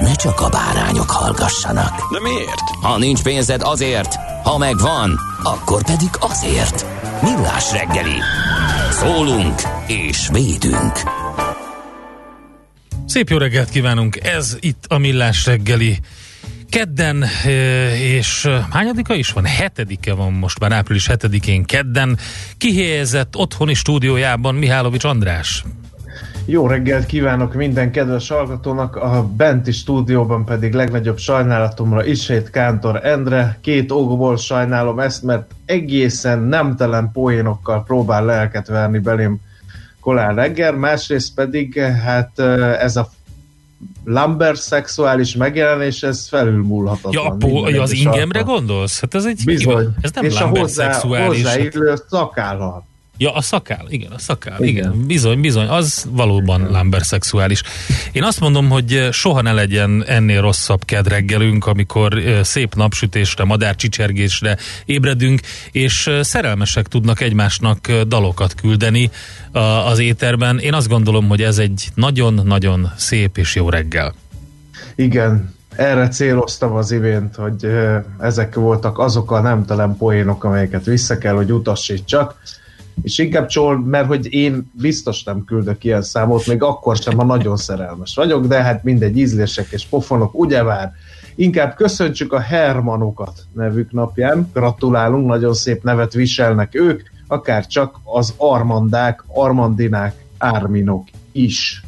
ne csak a bárányok hallgassanak. De miért? Ha nincs pénzed azért, ha megvan, akkor pedig azért. Millás reggeli. Szólunk és védünk. Szép jó reggelt kívánunk! Ez itt a Millás reggeli. Kedden, eh, és eh, hányadika is van? Hetedike van most már, április hetedikén kedden. Kihelyezett otthoni stúdiójában Mihálovics András. Jó reggelt kívánok minden kedves hallgatónak, a benti stúdióban pedig legnagyobb sajnálatomra Isét Kántor Endre. Két okból sajnálom ezt, mert egészen nemtelen poénokkal próbál lelket verni belém Kolán reggel, másrészt pedig hát ez a Lambert szexuális megjelenés, ez felülmúlhatatlan. Ja, ja az ingemre gondolsz? Hát ez egy Bizony. Ez nem és Lambert a hozzá, szexuális. hozzáillő szakállal. Ja, a szakál, igen, a szakál, igen. igen. Bizony, bizony, az valóban Lambert szexuális. Én azt mondom, hogy soha ne legyen ennél rosszabb kedreggelünk, amikor eh, szép napsütésre, madárcsicsergésre ébredünk, és eh, szerelmesek tudnak egymásnak eh, dalokat küldeni az éterben. Én azt gondolom, hogy ez egy nagyon-nagyon szép és jó reggel. Igen, erre céloztam az imént, hogy ezek voltak azok a nemtelen poénok, amelyeket vissza kell, hogy utasítsak. És inkább csol, mert hogy én biztos nem küldök ilyen számot, még akkor sem, ha nagyon szerelmes vagyok, de hát mindegy, ízlések és pofonok, ugyebár. Inkább köszöntsük a Hermanokat nevük napján, gratulálunk, nagyon szép nevet viselnek ők, akár csak az Armandák, Armandinák, Árminok is.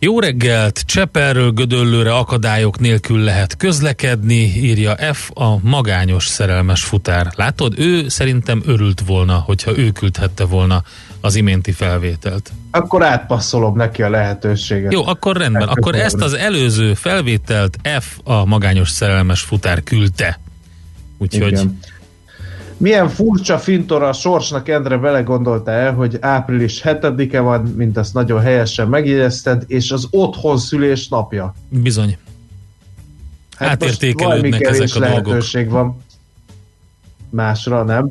Jó reggelt! Cseperről Gödöllőre akadályok nélkül lehet közlekedni, írja F, a magányos szerelmes futár. Látod, ő szerintem örült volna, hogyha ő küldhette volna az iménti felvételt. Akkor átpasszolom neki a lehetőséget. Jó, akkor rendben. Hát, Akkor ezt az előző felvételt F, a magányos szerelmes futár küldte. Úgyhogy Igen. Milyen furcsa fintora a sorsnak, Endre, belegondolta el, hogy április 7-e van, mint azt nagyon helyesen megjegyezted, és az otthon szülés napja. bizony. Hát Átértékelődnek ezek a dolgok. lehetőség van másra, nem?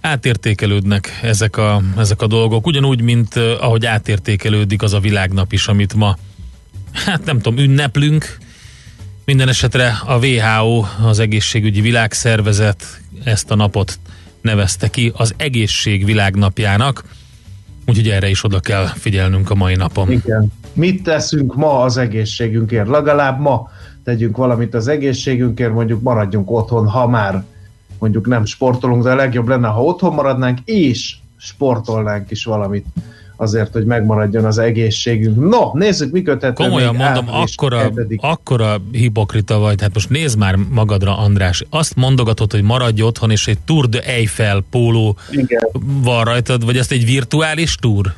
Átértékelődnek ezek a, ezek a dolgok, ugyanúgy, mint uh, ahogy átértékelődik az a világnap is, amit ma, hát nem tudom, ünneplünk. Minden esetre a WHO, az Egészségügyi Világszervezet ezt a napot nevezte ki az egészség világnapjának, úgyhogy erre is oda kell figyelnünk a mai napon. Igen. Mit teszünk ma az egészségünkért? Legalább ma tegyünk valamit az egészségünkért, mondjuk maradjunk otthon, ha már mondjuk nem sportolunk, de a legjobb lenne, ha otthon maradnánk, és sportolnánk is valamit azért, hogy megmaradjon az egészségünk. No, nézzük, mi köthető Komolyan még mondom, akkora, 7-ig. akkora hipokrita vagy, hát most nézd már magadra, András. Azt mondogatod, hogy maradj otthon, és egy Tour de Eiffel póló Igen. van rajtad, vagy ezt egy virtuális túr?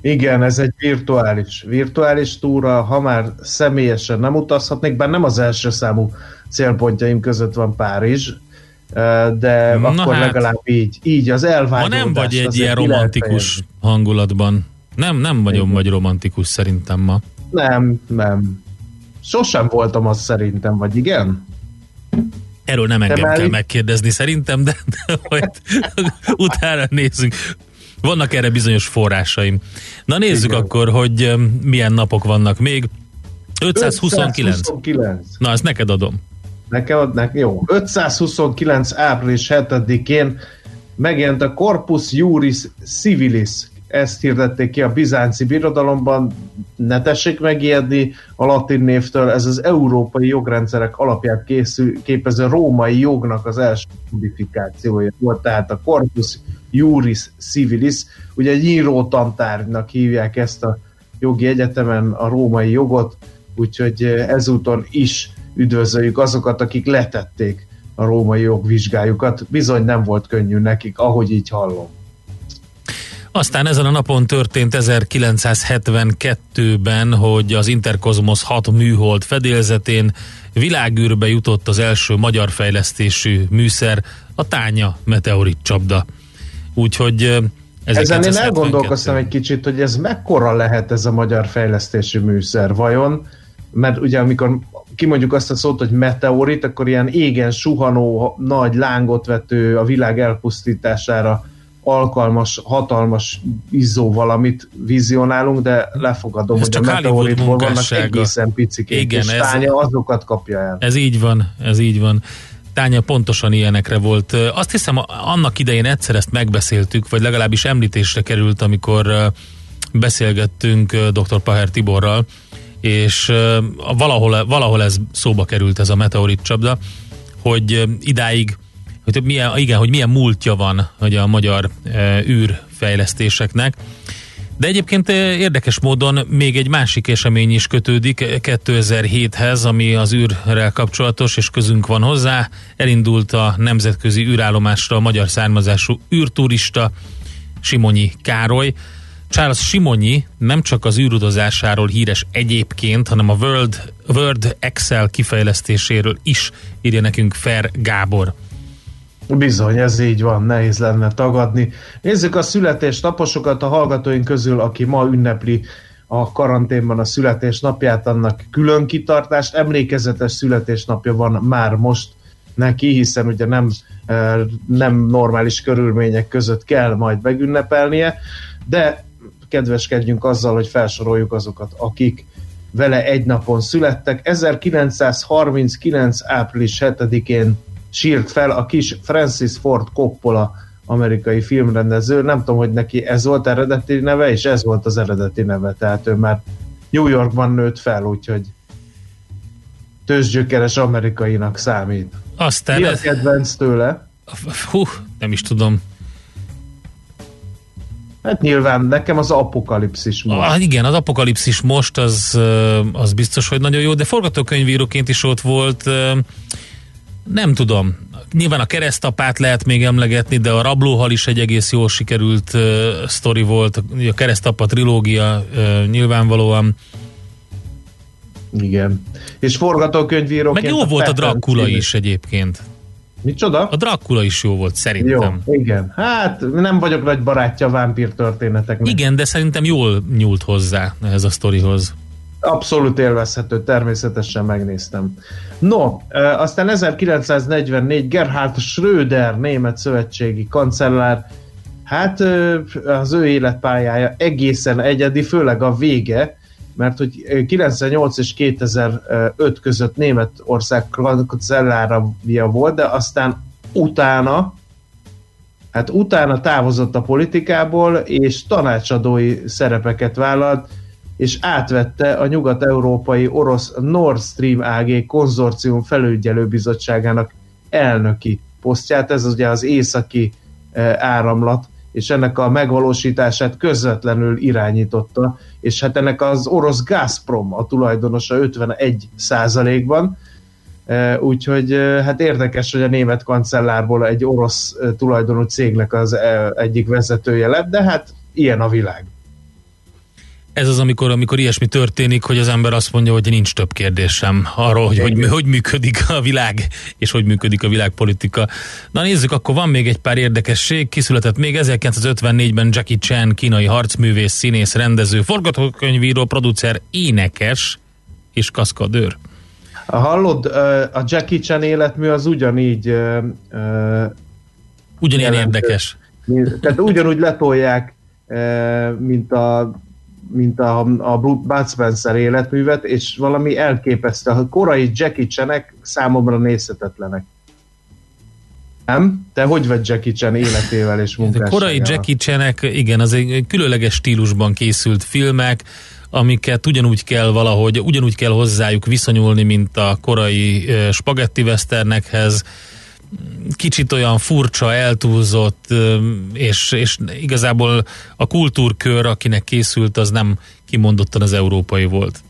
Igen, ez egy virtuális, virtuális túra, ha már személyesen nem utazhatnék, bár nem az első számú célpontjaim között van Párizs, de Na akkor hát. legalább így, így az Ma elvágyódás. nem vagy egy ilyen romantikus hangulatban. Nem, nem vagyok vagy romantikus szerintem ma. Nem, nem. Sosem voltam az szerintem, vagy igen? Erről nem engem már kell megkérdezni szerintem, de, de majd utána nézzünk. Vannak erre bizonyos forrásaim. Na nézzük Igen. akkor, hogy milyen napok vannak még. 529. 529. Na, ezt neked adom. Nekem adnak, jó. 529. április 7-én megjelent a Corpus Juris Civilis ezt hirdették ki a bizánci birodalomban, ne tessék megijedni a latin névtől, ez az európai jogrendszerek alapját készül, képező római jognak az első modifikációja volt, tehát a Corpus Juris Civilis, ugye nyíró tantárgynak hívják ezt a jogi egyetemen a római jogot, úgyhogy ezúton is üdvözöljük azokat, akik letették a római jogvizsgájukat. Bizony nem volt könnyű nekik, ahogy így hallom. Aztán ezen a napon történt 1972-ben, hogy az Interkozmosz 6 műhold fedélzetén világűrbe jutott az első magyar fejlesztésű műszer, a Tánya meteorit csapda. Úgyhogy ezen én elgondolkoztam egy kicsit, hogy ez mekkora lehet ez a magyar fejlesztési műszer, vajon? Mert ugye amikor kimondjuk azt a szót, hogy meteorit, akkor ilyen égen suhanó, nagy lángot vető, a világ elpusztítására alkalmas, hatalmas izzó valamit vizionálunk, de lefogadom, ez hogy a meteoritból vannak egészen picik, Igen, és ez, tánya azokat kapja el. Ez így van, ez így van. Tánya pontosan ilyenekre volt. Azt hiszem, annak idején egyszer ezt megbeszéltük, vagy legalábbis említésre került, amikor beszélgettünk dr. Paher Tiborral, és valahol, valahol ez szóba került ez a meteorit csapda, hogy idáig hogy milyen, igen, hogy milyen múltja van hogy a magyar űrfejlesztéseknek. De egyébként érdekes módon még egy másik esemény is kötődik 2007-hez, ami az űrrel kapcsolatos, és közünk van hozzá. Elindult a nemzetközi űrállomásra a magyar származású űrturista Simonyi Károly. Charles Simonyi nem csak az űrudozásáról híres egyébként, hanem a World, Word Excel kifejlesztéséről is írja nekünk Fer Gábor. Bizony, ez így van, nehéz lenne tagadni. Nézzük a születésnaposokat a hallgatóink közül, aki ma ünnepli a karanténban a születésnapját, annak külön kitartást, emlékezetes születésnapja van már most neki, hiszen ugye nem, eh, nem normális körülmények között kell majd megünnepelnie, de kedveskedjünk azzal, hogy felsoroljuk azokat, akik vele egy napon születtek. 1939. április 7-én sírt fel a kis Francis Ford Coppola amerikai filmrendező. Nem tudom, hogy neki ez volt eredeti neve, és ez volt az eredeti neve, tehát ő már New Yorkban nőtt fel, úgyhogy tőzsgyökeres amerikainak számít. Aztán Mi a kedvenc tőle? Hú, nem is tudom. Hát nyilván nekem az apokalipszis most. Ah, igen, az apokalipszis most az, az biztos, hogy nagyon jó, de forgatókönyvíróként is ott volt. Nem tudom. Nyilván a keresztapát lehet még emlegetni, de a rablóhal is egy egész jól sikerült uh, sztori volt. A keresztapa trilógia uh, nyilvánvalóan. Igen. És forgatókönyvíróként... Meg jó a volt a Dracula is egyébként. Micsoda? A Dracula is jó volt, szerintem. Jó, igen. Hát nem vagyok nagy barátja a vámpír történeteknek. Igen, de szerintem jól nyúlt hozzá ehhez a sztorihoz. Abszolút élvezhető, természetesen megnéztem. No, aztán 1944 Gerhard Schröder, német szövetségi kancellár, hát az ő életpályája egészen egyedi, főleg a vége, mert hogy 98 és 2005 között Németország kancellára volt, de aztán utána hát utána távozott a politikából, és tanácsadói szerepeket vállalt, és átvette a nyugat-európai orosz Nord Stream AG konzorcium felügyelőbizottságának elnöki posztját, ez ugye az északi áramlat, és ennek a megvalósítását közvetlenül irányította, és hát ennek az orosz Gazprom a tulajdonosa 51 százalékban, eh, úgyhogy eh, hát érdekes, hogy a német kancellárból egy orosz tulajdonú cégnek az egyik vezetője lett, de hát ilyen a világ ez az, amikor, amikor ilyesmi történik, hogy az ember azt mondja, hogy nincs több kérdésem arról, hogy hogy, hogy működik a világ, és hogy működik a világpolitika. Na nézzük, akkor van még egy pár érdekesség. Kiszületett még 1954-ben Jackie Chan, kínai harcművész, színész, rendező, forgatókönyvíró, producer, énekes és kaszkadőr. Hallod, a Jackie Chan életmű az ugyanígy... Ugyanilyen érdekes. Tehát ugyanúgy letolják, mint a mint a, a Bud Spencer életművet, és valami elképesztő. A korai Jackie Chanek számomra nézhetetlenek. Nem? Te hogy vagy Jackie Chan életével és munkásságával? korai Jackie Chanek, igen, az egy különleges stílusban készült filmek, amiket ugyanúgy kell valahogy, ugyanúgy kell hozzájuk viszonyulni, mint a korai spagetti westernekhez. Kicsit olyan furcsa, eltúlzott, és, és igazából a kultúrkör, akinek készült, az nem kimondottan az európai volt.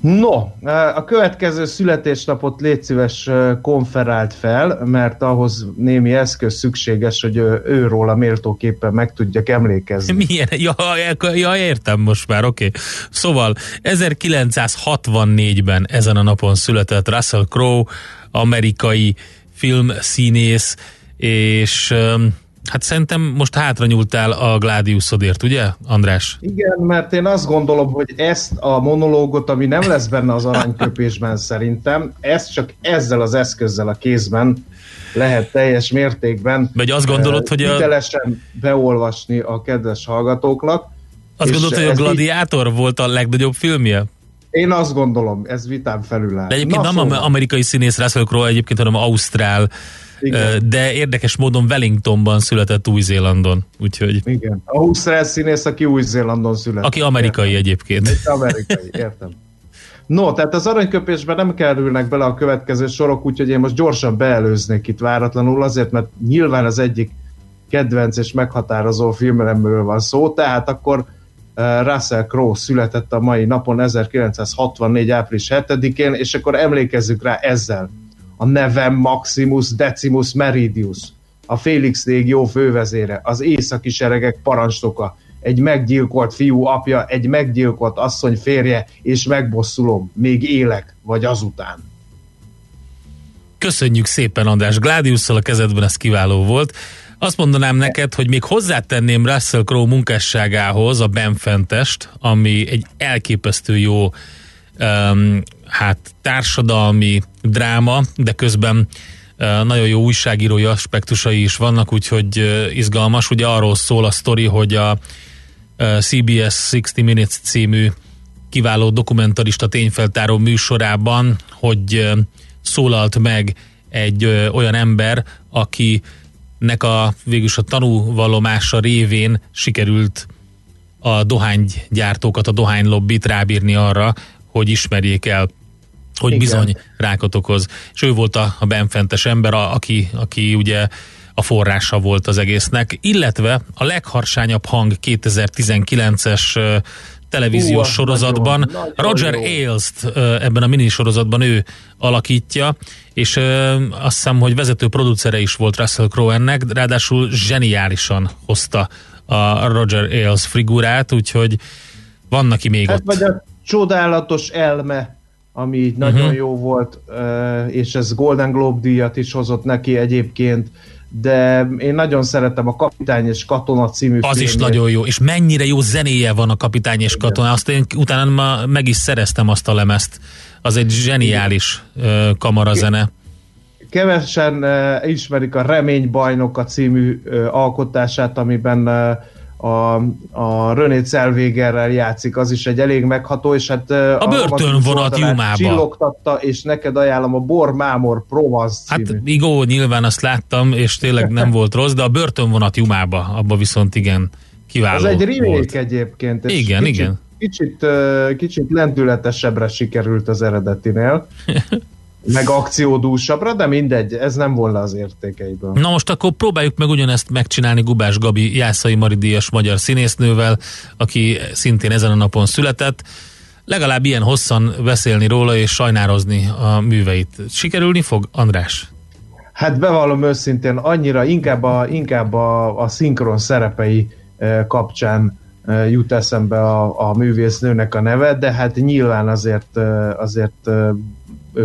No, a következő születésnapot légy szíves konferált fel, mert ahhoz némi eszköz szükséges, hogy ő, őról méltóképpen meg tudjak emlékezni. Milyen? Ja, ja értem most már, oké. Okay. Szóval 1964-ben ezen a napon született Russell Crowe, amerikai filmszínész, és hát szerintem most hátra nyúltál a Gladiusodért, ugye, András? Igen, mert én azt gondolom, hogy ezt a monológot, ami nem lesz benne az aranyköpésben szerintem, ezt csak ezzel az eszközzel a kézben lehet teljes mértékben Vagy azt gondolod, hogy a, hitelesen beolvasni a kedves hallgatóknak. azt gondolod, hogy a ez így- Gladiátor volt a legnagyobb filmje? Én azt gondolom, ez vitám felül áll. De egyébként Na, nem szóval, amerikai színész Russell Crowe egyébként, hanem ausztrál, Igen. de érdekes módon Wellingtonban született Új-Zélandon, úgyhogy Igen. Ausztrál színész, aki Új-Zélandon született. aki amerikai Értem. egyébként. Egy amerikai, értem. No, tehát az aranyköpésben nem kerülnek bele a következő sorok, úgyhogy én most gyorsan beelőznék itt váratlanul, azért, mert nyilván az egyik kedvenc és meghatározó filmemről van szó, tehát akkor Russell Crowe született a mai napon 1964. április 7-én, és akkor emlékezzük rá ezzel. A nevem Maximus Decimus Meridius, a Félix légió fővezére, az északi seregek parancsnoka, egy meggyilkolt fiú apja, egy meggyilkolt asszony férje, és megbosszulom, még élek, vagy azután. Köszönjük szépen, András. Gladiusszal a kezedben ez kiváló volt. Azt mondanám neked, hogy még hozzátenném Russell Crowe munkásságához a Benfentest, ami egy elképesztő jó um, hát társadalmi dráma, de közben uh, nagyon jó újságírói aspektusai is vannak, úgyhogy uh, izgalmas. Ugye arról szól a sztori, hogy a uh, CBS 60 Minutes című kiváló dokumentarista tényfeltáró műsorában, hogy szólalt meg egy olyan ember, akinek a végülis a tanúvallomása révén sikerült a dohánygyártókat, a dohánylobbit rábírni arra, hogy ismerjék el, hogy Igen. bizony rákot okoz. És ő volt a, a benfentes ember, a, aki, aki ugye a forrása volt az egésznek, illetve a legharsányabb hang 2019-es ö, televíziós Hú, sorozatban nagyon, nagyon Roger jó. Ailes-t ebben a minisorozatban ő alakítja, és azt hiszem, hogy vezető producere is volt Russell Crowe ennek, ráadásul zseniálisan hozta a Roger Ailes figurát, úgyhogy van neki még Hát ott. vagy a csodálatos elme, ami nagyon uh-huh. jó volt, és ez Golden Globe díjat is hozott neki egyébként, de én nagyon szeretem a Kapitány és Katona című Az is filmjét. nagyon jó, és mennyire jó zenéje van a kapitány és katona. Azt én utána ma meg is szereztem azt a lemezt. Az egy zseniális ö, kamarazene. Kevesen ismerik a Remény bajnoka című alkotását, amiben a, a René Zellwegerrel játszik, az is egy elég megható, és hát A börtönvonat Jumába. csillogtatta, és neked ajánlom a Bor Mámor Provence Hát igó, nyilván azt láttam, és tényleg nem volt rossz, de a börtönvonat Jumába, abba viszont igen, kiváló Az egy remake egyébként. és Igen, kicsit, igen. Kicsit, kicsit lendületesebbre sikerült az eredetinél, meg akciódúsabbra, de mindegy, ez nem volna az értékeiből. Na most akkor próbáljuk meg ugyanezt megcsinálni Gubás Gabi Jászai Mari díjas magyar színésznővel, aki szintén ezen a napon született. Legalább ilyen hosszan beszélni róla és sajnározni a műveit. Sikerülni fog, András? Hát bevallom őszintén, annyira inkább a, inkább a, a szinkron szerepei ö, kapcsán ö, jut eszembe a, a művésznőnek a neve, de hát nyilván azért, ö, azért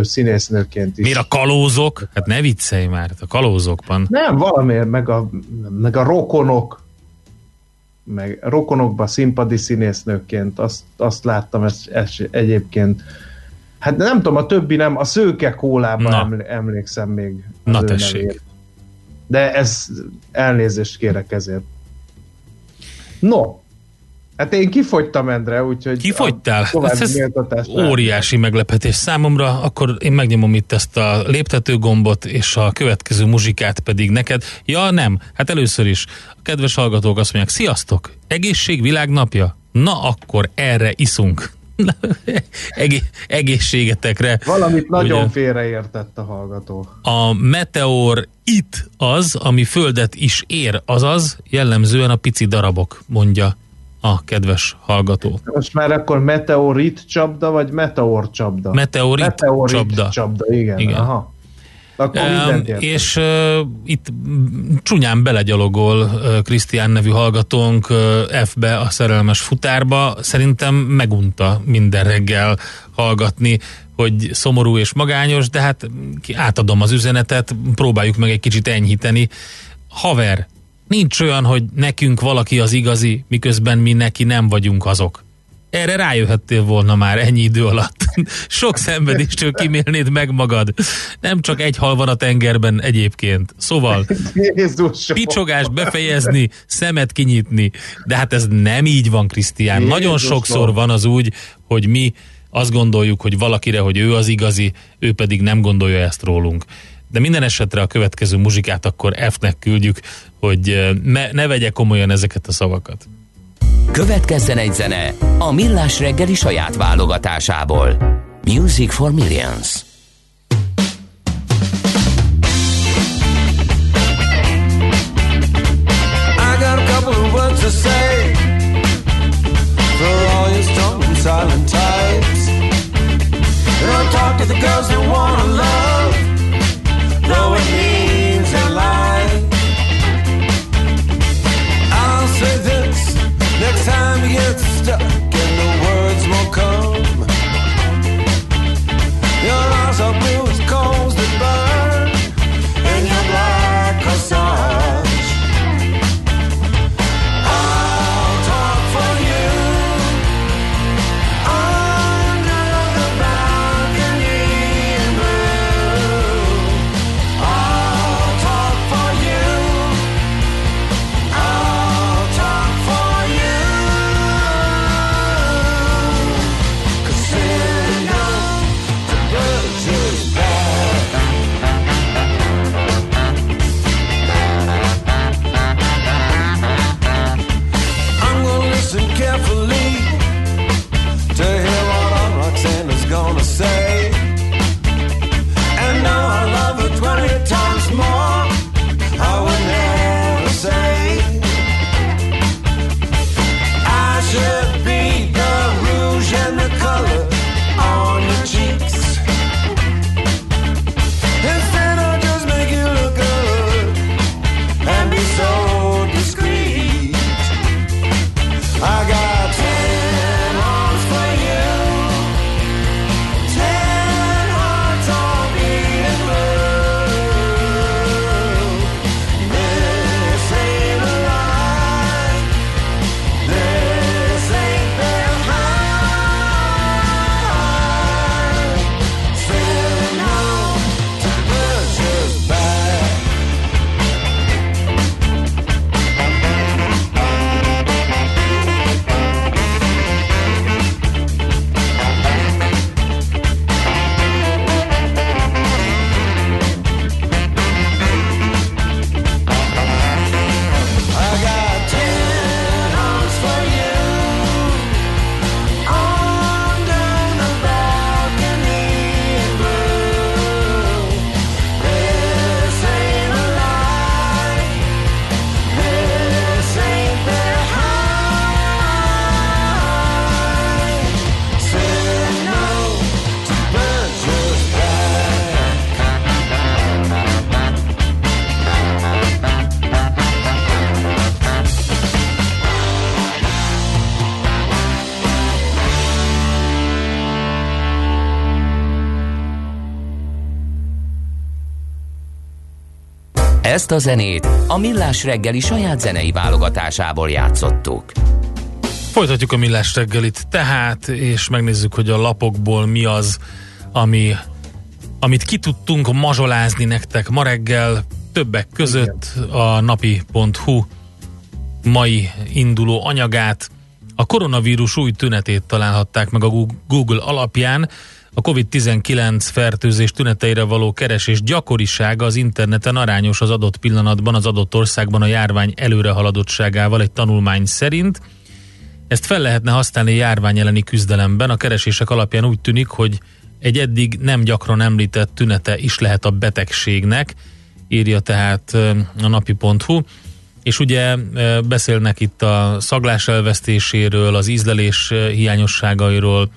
színésznőként is. Miért a kalózok? Hát ne viccelj már, a kalózokban. Nem, valamiért, meg a, meg a rokonok, meg rokonokban színpadi színésznőként, azt, azt láttam ezt, ezt egyébként. Hát nem tudom, a többi nem, a szőke kólában Na. eml- emlékszem még. Na tessék. nevére. De ez elnézést kérek ezért. No, Hát én kifogytam, Endre, úgyhogy... Kifogytál? Hát ez óriási meglepetés számomra, akkor én megnyomom itt ezt a léptető gombot, és a következő muzsikát pedig neked. Ja, nem, hát először is. A kedves hallgatók azt mondják, sziasztok, egészség világnapja? Na akkor erre iszunk. Egé- egészségetekre. Valamit nagyon ugye, félreértett a hallgató. A meteor itt az, ami földet is ér, azaz jellemzően a pici darabok, mondja a kedves hallgató. Most már akkor meteorit csapda, vagy meteor csapda? Meteorit, meteorit csapda. csapda. igen. igen. Aha. Akkor um, és uh, itt csúnyán belegyalogol Krisztián uh, nevű hallgatónk uh, F-be a szerelmes futárba. Szerintem megunta minden reggel hallgatni, hogy szomorú és magányos, de hát átadom az üzenetet, próbáljuk meg egy kicsit enyhíteni. Haver, Nincs olyan, hogy nekünk valaki az igazi, miközben mi neki nem vagyunk azok. Erre rájöhettél volna már ennyi idő alatt. Sok szenvedéstől kimélnéd meg magad. Nem csak egy hal van a tengerben egyébként. Szóval Jézusom. picsogást befejezni, szemet kinyitni. De hát ez nem így van, Krisztián. Nagyon sokszor van az úgy, hogy mi azt gondoljuk, hogy valakire, hogy ő az igazi, ő pedig nem gondolja ezt rólunk de minden esetre a következő muzsikát akkor F-nek küldjük, hogy ne, ne vegye komolyan ezeket a szavakat. Következzen egy zene a Millás reggeli saját válogatásából. Music for Millions. I got a couple of words to say For all your strong and silent types And I'll talk to the girls that wanna love get stuck and the words won't come. Your eyes are blue Ezt a zenét a Millás reggeli saját zenei válogatásából játszottuk. Folytatjuk a Millás reggelit tehát, és megnézzük, hogy a lapokból mi az, ami, amit ki tudtunk mazsolázni nektek ma reggel, többek között a napi.hu mai induló anyagát, A koronavírus új tünetét találhatták meg a Google alapján. A COVID-19 fertőzés tüneteire való keresés gyakorisága az interneten arányos az adott pillanatban az adott országban a járvány előrehaladottságával egy tanulmány szerint. Ezt fel lehetne használni járvány elleni küzdelemben. A keresések alapján úgy tűnik, hogy egy eddig nem gyakran említett tünete is lehet a betegségnek, írja tehát a napi.hu és ugye beszélnek itt a szaglás elvesztéséről, az ízlelés hiányosságairól,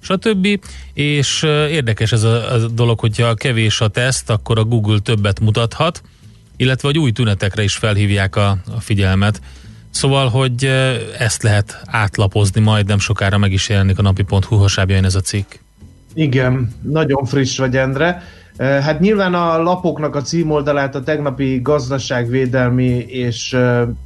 stb. És érdekes ez a, a dolog, hogyha kevés a teszt, akkor a Google többet mutathat, illetve hogy új tünetekre is felhívják a, a figyelmet. Szóval, hogy ezt lehet átlapozni, majd nem sokára meg is jelenik a napi.hu hasábjain ez a cikk. Igen, nagyon friss vagy, Endre. Hát nyilván a lapoknak a címoldalát a tegnapi gazdaságvédelmi és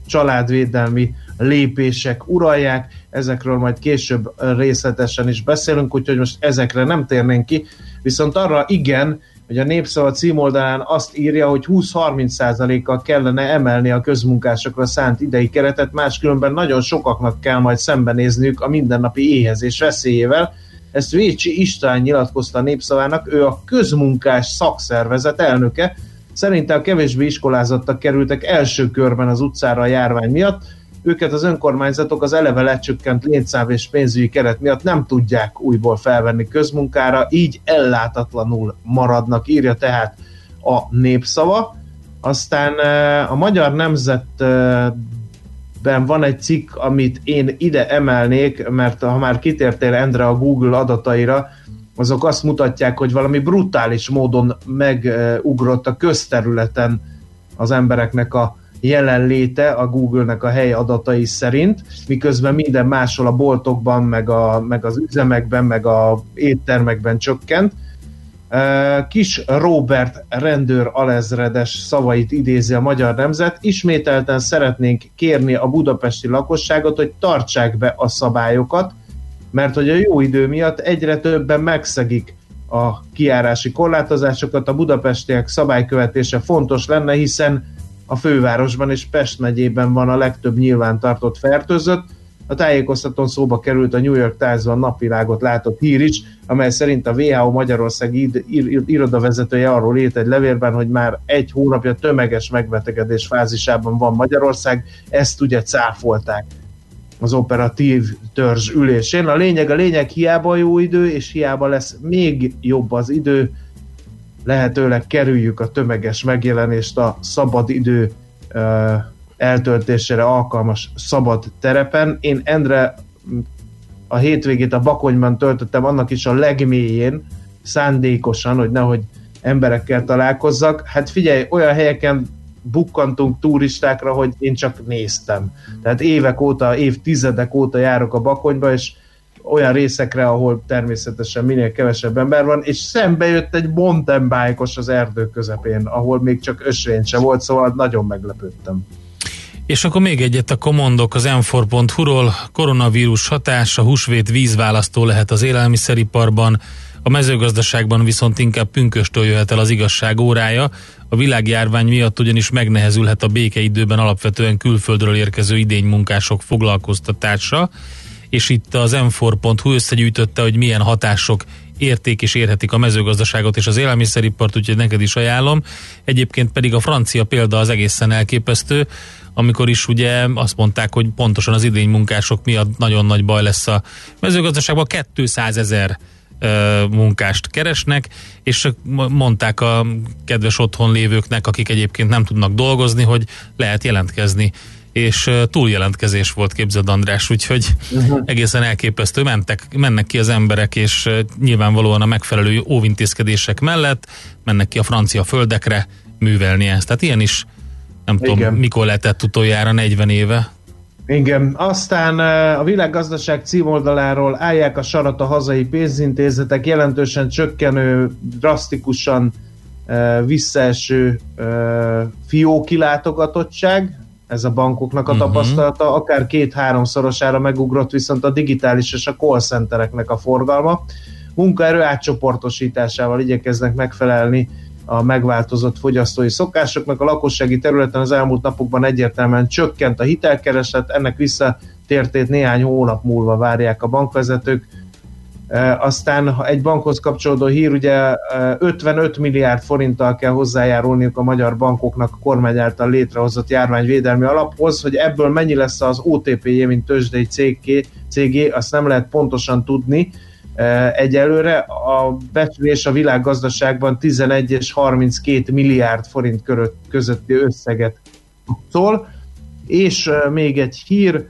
családvédelmi lépések uralják, ezekről majd később részletesen is beszélünk, úgyhogy most ezekre nem térnénk ki, viszont arra igen, hogy a Népszava címoldalán azt írja, hogy 20-30%-kal kellene emelni a közmunkásokra szánt idei keretet, máskülönben nagyon sokaknak kell majd szembenézniük a mindennapi éhezés veszélyével, ezt Vécsi István nyilatkozta a népszavának, ő a közmunkás szakszervezet elnöke. Szerinte a kevésbé iskolázottak kerültek első körben az utcára a járvány miatt, őket az önkormányzatok az eleve lecsökkent létszám és pénzügyi keret miatt nem tudják újból felvenni közmunkára, így ellátatlanul maradnak, írja tehát a népszava. Aztán eh, a Magyar Nemzet eh, ben van egy cikk, amit én ide emelnék, mert ha már kitértél Endre a Google adataira, azok azt mutatják, hogy valami brutális módon megugrott a közterületen az embereknek a jelenléte a Google-nek a hely adatai szerint, miközben minden máshol a boltokban, meg, a, meg az üzemekben, meg a éttermekben csökkent. Kis Robert rendőr alezredes szavait idézi a Magyar Nemzet. Ismételten szeretnénk kérni a budapesti lakosságot, hogy tartsák be a szabályokat, mert hogy a jó idő miatt egyre többen megszegik a kiárási korlátozásokat, a budapestiek szabálykövetése fontos lenne, hiszen a fővárosban és Pest megyében van a legtöbb nyilvántartott fertőzött, a tájékoztatón szóba került a New York Times-ban napvilágot látott hír is, amely szerint a WHO Magyarország irodavezetője arról írt egy levélben, hogy már egy hónapja tömeges megbetegedés fázisában van Magyarország, ezt ugye cáfolták az operatív törzs ülésén. A lényeg, a lényeg hiába jó idő, és hiába lesz még jobb az idő, lehetőleg kerüljük a tömeges megjelenést a szabad idő eltöltésére alkalmas szabad terepen. Én Endre a hétvégét a Bakonyban töltöttem annak is a legmélyén, szándékosan, hogy nehogy emberekkel találkozzak. Hát figyelj, olyan helyeken bukkantunk turistákra, hogy én csak néztem. Tehát évek óta, évtizedek óta járok a Bakonyba, és olyan részekre, ahol természetesen minél kevesebb ember van, és szembe jött egy mountain bike az erdő közepén, ahol még csak ösvény se volt, szóval nagyon meglepődtem. És akkor még egyet a mondok az m4.hu-ról. Koronavírus hatása, húsvét vízválasztó lehet az élelmiszeriparban, a mezőgazdaságban viszont inkább pünköstől jöhet el az igazság órája. A világjárvány miatt ugyanis megnehezülhet a békeidőben alapvetően külföldről érkező idénymunkások foglalkoztatása, és itt az m4.hu összegyűjtötte, hogy milyen hatások érték és érhetik a mezőgazdaságot és az élelmiszeripart, úgyhogy neked is ajánlom. Egyébként pedig a francia példa az egészen elképesztő amikor is ugye azt mondták, hogy pontosan az idény munkások miatt nagyon nagy baj lesz a mezőgazdaságban, 200 ezer munkást keresnek, és mondták a kedves otthon lévőknek, akik egyébként nem tudnak dolgozni, hogy lehet jelentkezni és túljelentkezés volt képzeld András, úgyhogy uh-huh. egészen elképesztő, mentek, mennek ki az emberek, és nyilvánvalóan a megfelelő óvintézkedések mellett mennek ki a francia földekre művelni ezt. Tehát ilyen is nem Igen. tudom, mikor lehetett utoljára, 40 éve. Igen, aztán a világgazdaság címoldaláról állják a sarat a hazai pénzintézetek, jelentősen csökkenő, drasztikusan visszaeső fiókilátogatottság, ez a bankoknak a uh-huh. tapasztalata, akár két-háromszorosára megugrott viszont a digitális és a call centereknek a forgalma. Munkaerő átcsoportosításával igyekeznek megfelelni a megváltozott fogyasztói szokásoknak. A lakossági területen az elmúlt napokban egyértelműen csökkent a hitelkereset, ennek vissza tértét néhány hónap múlva várják a bankvezetők. Aztán egy bankhoz kapcsolódó hír, ugye 55 milliárd forinttal kell hozzájárulniuk a magyar bankoknak a kormány által létrehozott járványvédelmi alaphoz, hogy ebből mennyi lesz az OTP-je, mint tőzsdei cégé, cégé, azt nem lehet pontosan tudni, egyelőre. A becslés a világgazdaságban 11 és 32 milliárd forint közötti összeget szól. És még egy hír,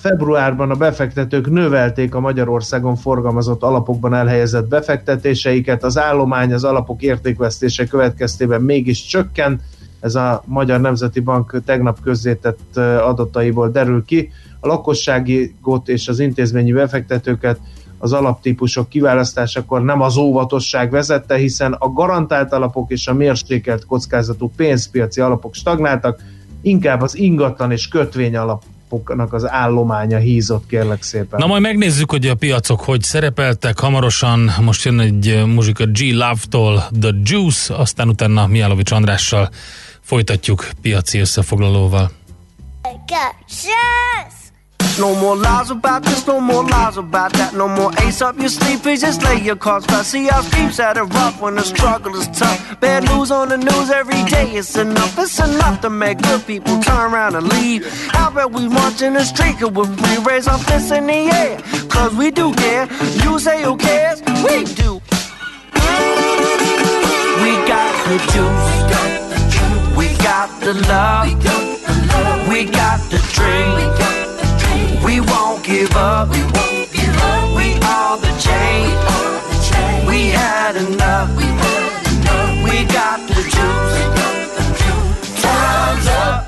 februárban a befektetők növelték a Magyarországon forgalmazott alapokban elhelyezett befektetéseiket, az állomány az alapok értékvesztése következtében mégis csökkent, ez a Magyar Nemzeti Bank tegnap közzétett adataiból derül ki. A lakosságot és az intézményi befektetőket az alaptípusok kiválasztásakor nem az óvatosság vezette, hiszen a garantált alapok és a mérsékelt kockázatú pénzpiaci alapok stagnáltak, inkább az ingatlan és kötvény alapoknak az állománya hízott, kérlek szépen. Na majd megnézzük, hogy a piacok hogy szerepeltek. Hamarosan most jön egy muzsika G Love-tól The Juice, aztán utána Miálovics Andrással folytatjuk piaci összefoglalóval. Yes! No more lies about this, no more lies about that. No more ace up your sleeve, please just lay your cards flat. See how streets had it rough when the struggle is tough. Bad news on the news every day, it's enough. It's enough to make good people turn around and leave. How about we march in the street with free raise our fists in the air? Cause we do care. You say who cares? We do. We got the juice. We got the love. We got the dream. We won't give up. We won't give up. We are the change. We had enough. We had enough. We got the juice. Time's up.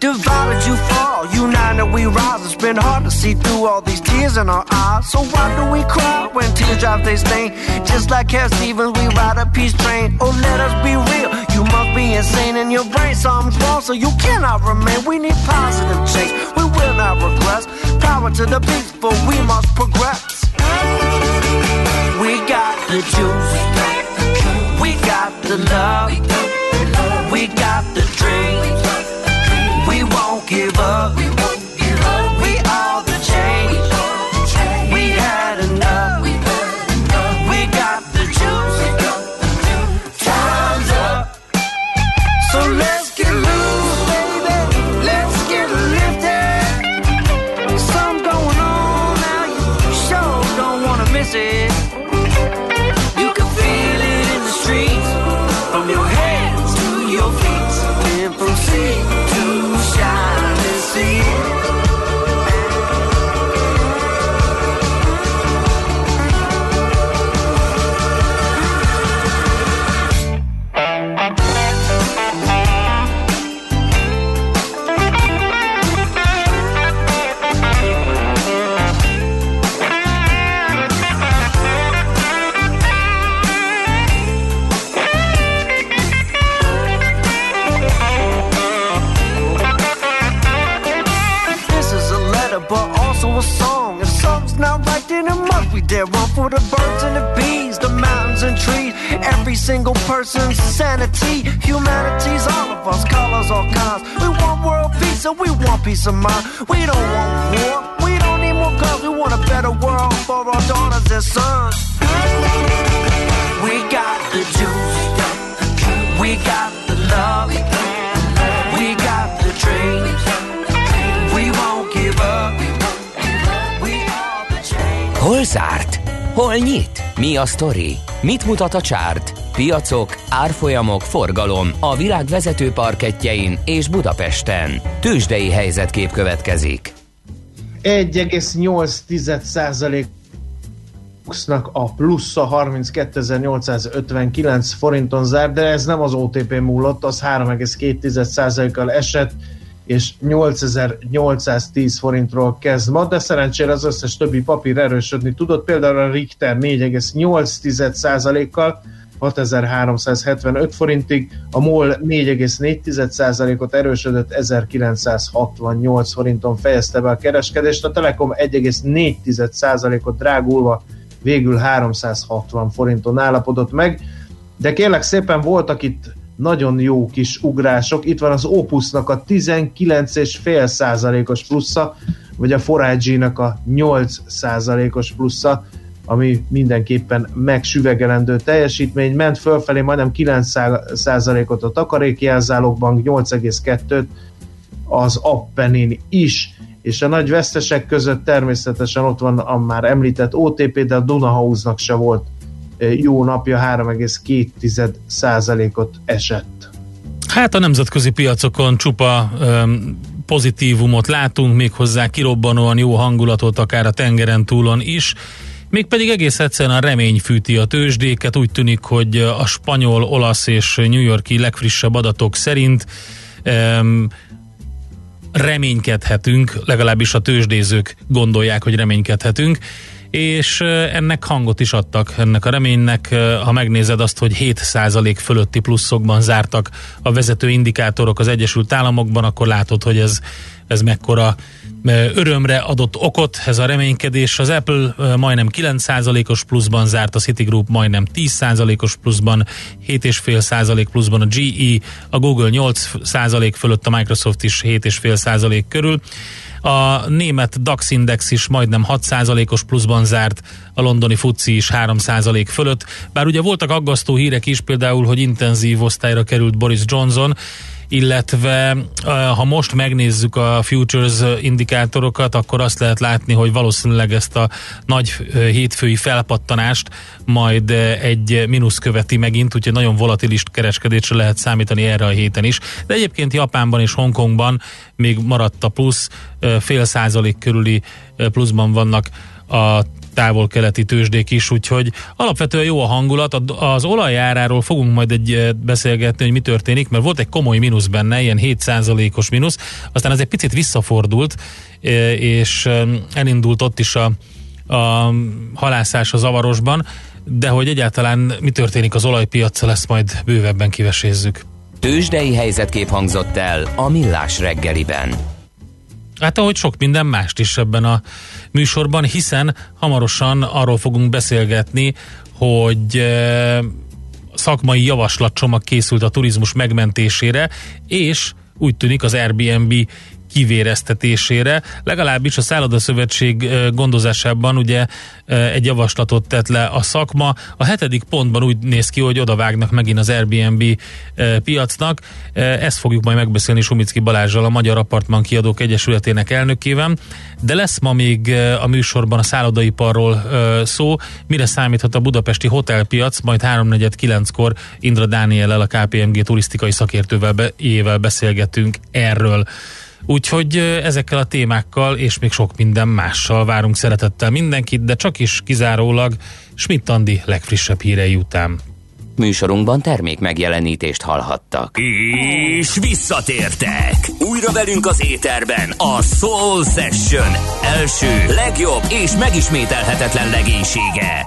Divided you fall, united we rise. It's been hard to see through all these tears in our eyes. So why do we cry when teardrops they stain? Just like Cat Stevens, we ride a peace train. Oh, let us be real. You must be insane in your brain. Something's wrong, so you cannot remain. We need positive change. We will not regress. Power to the peaceful, we must progress. We got the juice. We got the love. We got the dreams. We won't give up. Single person's sanity. Humanity's all of us, colors, all kinds. We want world peace and we want peace of mind. We don't want war, we don't need more guns. We want a better world for our daughters and sons. We got the juice, we got the love, we got the dreams. The. Hol zárt? Hol nyit? Mi a sztori? Mit mutat a csárt? Piacok, árfolyamok, forgalom a világ vezető parketjein és Budapesten. Tősdei helyzetkép következik. 1,8% nak a plusza 32.859 forinton zár, de ez nem az OTP múlott, az 3,2%-kal esett, és 8810 forintról kezd ma, de szerencsére az összes többi papír erősödni tudott, például a Richter 4,8%-kal, 6375 forintig, a MOL 4,4%-ot erősödött, 1968 forinton fejezte be a kereskedést, a Telekom 1,4%-ot drágulva végül 360 forinton állapodott meg, de kérlek szépen voltak itt nagyon jó kis ugrások. Itt van az Opusnak a 19,5 százalékos plusza, vagy a Forage-nak a 8 százalékos plusza, ami mindenképpen megsüvegelendő teljesítmény. Ment fölfelé majdnem 9 százalékot a takarékjelzálogbank, 8,2-t az Appenin is és a nagy vesztesek között természetesen ott van a már említett OTP, de a Dunahausnak se volt jó napja, 3,2%-ot esett. Hát a nemzetközi piacokon csupa um, pozitívumot látunk, méghozzá kirobbanóan jó hangulatot akár a tengeren túlon is, mégpedig egész egyszerűen a remény fűti a tőzsdéket, úgy tűnik, hogy a spanyol, olasz és New Yorki legfrissebb adatok szerint um, reménykedhetünk, legalábbis a tőzsdézők gondolják, hogy reménykedhetünk, és ennek hangot is adtak, ennek a reménynek, ha megnézed azt, hogy 7% fölötti pluszokban zártak a vezető indikátorok az Egyesült Államokban, akkor látod, hogy ez, ez mekkora örömre adott okot ez a reménykedés. Az Apple majdnem 9%-os pluszban zárt, a Citigroup majdnem 10%-os pluszban, 7,5% pluszban a GE, a Google 8% fölött, a Microsoft is 7,5% körül. A német DAX index is majdnem 6%-os pluszban zárt, a londoni FUCI is 3% fölött, bár ugye voltak aggasztó hírek is, például, hogy intenzív osztályra került Boris Johnson, illetve ha most megnézzük a futures indikátorokat, akkor azt lehet látni, hogy valószínűleg ezt a nagy hétfői felpattanást majd egy mínusz követi megint, úgyhogy nagyon volatilis kereskedésre lehet számítani erre a héten is. De egyébként Japánban és Hongkongban még maradt a plusz, fél százalék körüli pluszban vannak a távol-keleti tőzsdék is, úgyhogy alapvetően jó a hangulat. Az olajáráról fogunk majd egy beszélgetni, hogy mi történik, mert volt egy komoly mínusz benne, ilyen 7%-os mínusz, aztán ez egy picit visszafordult, és elindult ott is a, a halászás a zavarosban, de hogy egyáltalán mi történik az olajpiacsal, ezt majd bővebben kivesézzük. Tőzsdei helyzetkép hangzott el a Millás reggeliben. Hát ahogy sok minden mást is ebben a műsorban, hiszen hamarosan arról fogunk beszélgetni, hogy e, szakmai javaslatcsomag készült a turizmus megmentésére, és úgy tűnik az Airbnb kivéreztetésére. Legalábbis a Szállodaszövetség gondozásában ugye egy javaslatot tett le a szakma. A hetedik pontban úgy néz ki, hogy odavágnak megint az Airbnb piacnak. Ezt fogjuk majd megbeszélni Sumicki Balázsral, a Magyar Apartman Kiadók Egyesületének elnökével. De lesz ma még a műsorban a szállodaiparról szó, mire számíthat a budapesti hotelpiac, majd 3.49-kor Indra Dániellel, a KPMG turisztikai szakértővel be, beszélgetünk erről. Úgyhogy ezekkel a témákkal és még sok minden mással várunk szeretettel mindenkit, de csak is kizárólag Schmidt Andi legfrissebb hírei után. Műsorunkban termék megjelenítést hallhattak. És visszatértek! Újra velünk az éterben a Soul Session első, legjobb és megismételhetetlen legénysége.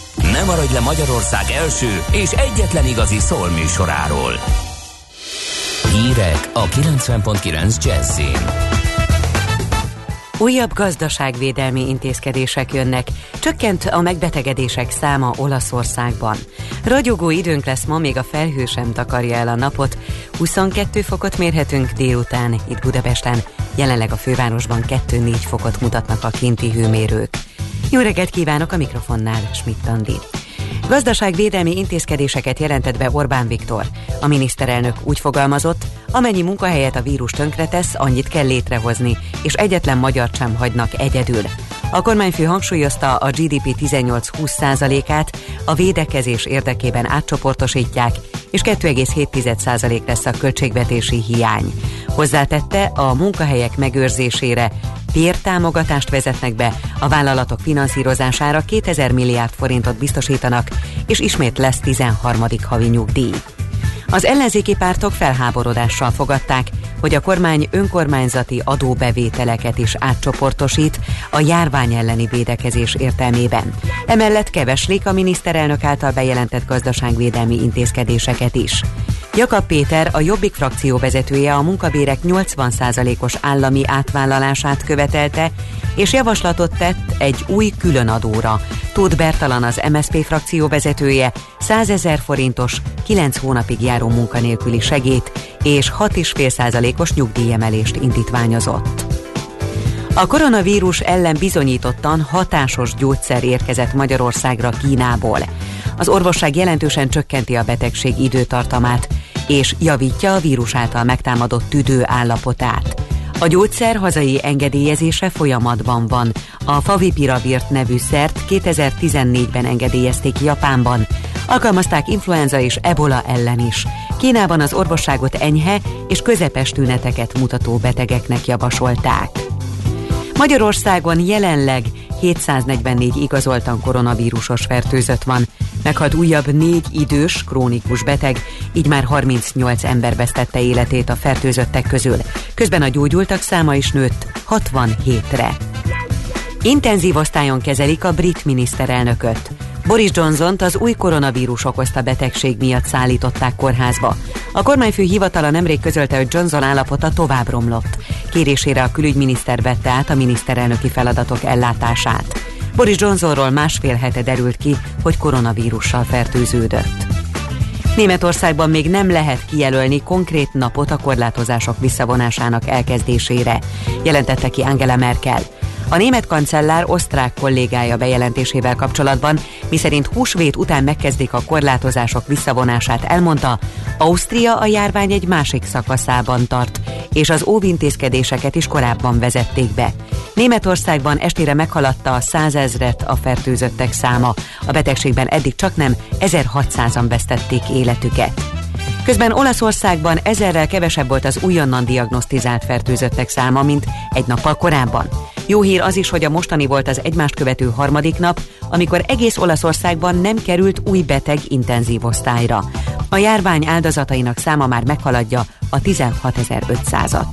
Nem maradj le Magyarország első és egyetlen igazi szól műsoráról. Hírek a 90.9 Jazzin. Újabb gazdaságvédelmi intézkedések jönnek. Csökkent a megbetegedések száma Olaszországban. Ragyogó időnk lesz ma, még a felhő sem takarja el a napot. 22 fokot mérhetünk délután itt Budapesten. Jelenleg a fővárosban 2-4 fokot mutatnak a kinti hőmérők. Jó reggelt kívánok a mikrofonnál, Schmidt Andi. Gazdaságvédelmi intézkedéseket jelentett be Orbán Viktor. A miniszterelnök úgy fogalmazott, amennyi munkahelyet a vírus tönkretesz, annyit kell létrehozni, és egyetlen magyar sem hagynak egyedül. A kormányfő hangsúlyozta, a GDP 18-20%-át a védekezés érdekében átcsoportosítják, és 2,7% lesz a költségvetési hiány. Hozzátette, a munkahelyek megőrzésére támogatást vezetnek be, a vállalatok finanszírozására 2000 milliárd forintot biztosítanak, és ismét lesz 13. havi nyugdíj. Az ellenzéki pártok felháborodással fogadták, hogy a kormány önkormányzati adóbevételeket is átcsoportosít a járvány elleni védekezés értelmében. Emellett keveslik a miniszterelnök által bejelentett gazdaságvédelmi intézkedéseket is. Jakab Péter, a Jobbik frakció vezetője a munkabérek 80%-os állami átvállalását követelte, és javaslatot tett egy új különadóra. Tóth Bertalan az MSZP frakció vezetője 100 ezer forintos, 9 hónapig járó munkanélküli segét és 6,5%-os nyugdíjemelést indítványozott. A koronavírus ellen bizonyítottan hatásos gyógyszer érkezett Magyarországra Kínából. Az orvosság jelentősen csökkenti a betegség időtartamát, és javítja a vírus által megtámadott tüdő állapotát. A gyógyszer hazai engedélyezése folyamatban van. A Favipiravirt nevű szert 2014-ben engedélyezték Japánban. Alkalmazták influenza és ebola ellen is. Kínában az orvosságot enyhe és közepes tüneteket mutató betegeknek javasolták. Magyarországon jelenleg 744 igazoltan koronavírusos fertőzött van. Meghalt újabb négy idős, krónikus beteg, így már 38 ember vesztette életét a fertőzöttek közül. Közben a gyógyultak száma is nőtt 67-re. Intenzív osztályon kezelik a brit miniszterelnököt. Boris johnson az új koronavírus okozta betegség miatt szállították kórházba. A kormányfő hivatala nemrég közölte, hogy Johnson állapota tovább romlott. Kérésére a külügyminiszter vette át a miniszterelnöki feladatok ellátását. Boris Johnsonról másfél hete derült ki, hogy koronavírussal fertőződött. Németországban még nem lehet kijelölni konkrét napot a korlátozások visszavonásának elkezdésére, jelentette ki Angela Merkel. A német kancellár osztrák kollégája bejelentésével kapcsolatban, miszerint húsvét után megkezdik a korlátozások visszavonását, elmondta, Ausztria a járvány egy másik szakaszában tart, és az óvintézkedéseket is korábban vezették be. Németországban estére meghaladta a százezret a fertőzöttek száma. A betegségben eddig csak nem 1600-an vesztették életüket. Közben Olaszországban ezerrel kevesebb volt az újonnan diagnosztizált fertőzöttek száma, mint egy nappal korábban. Jó hír az is, hogy a mostani volt az egymást követő harmadik nap, amikor egész Olaszországban nem került új beteg intenzív osztályra. A járvány áldozatainak száma már meghaladja a 16.500-at.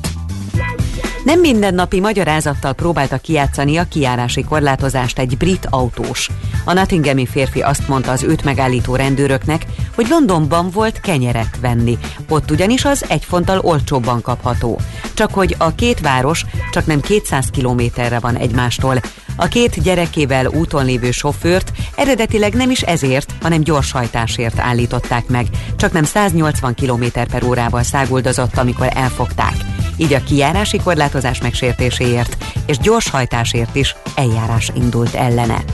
Nem mindennapi magyarázattal próbálta kijátszani a kiárási korlátozást egy brit autós. A Nottinghami férfi azt mondta az őt megállító rendőröknek, hogy Londonban volt kenyeret venni, ott ugyanis az egy fonttal olcsóbban kapható. Csak hogy a két város csak nem 200 kilométerre van egymástól. A két gyerekével úton lévő sofőrt eredetileg nem is ezért, hanem gyorshajtásért állították meg. Csak nem 180 km per órával száguldozott, amikor elfogták így a kijárási korlátozás megsértéséért és gyorshajtásért is eljárás indult ellene.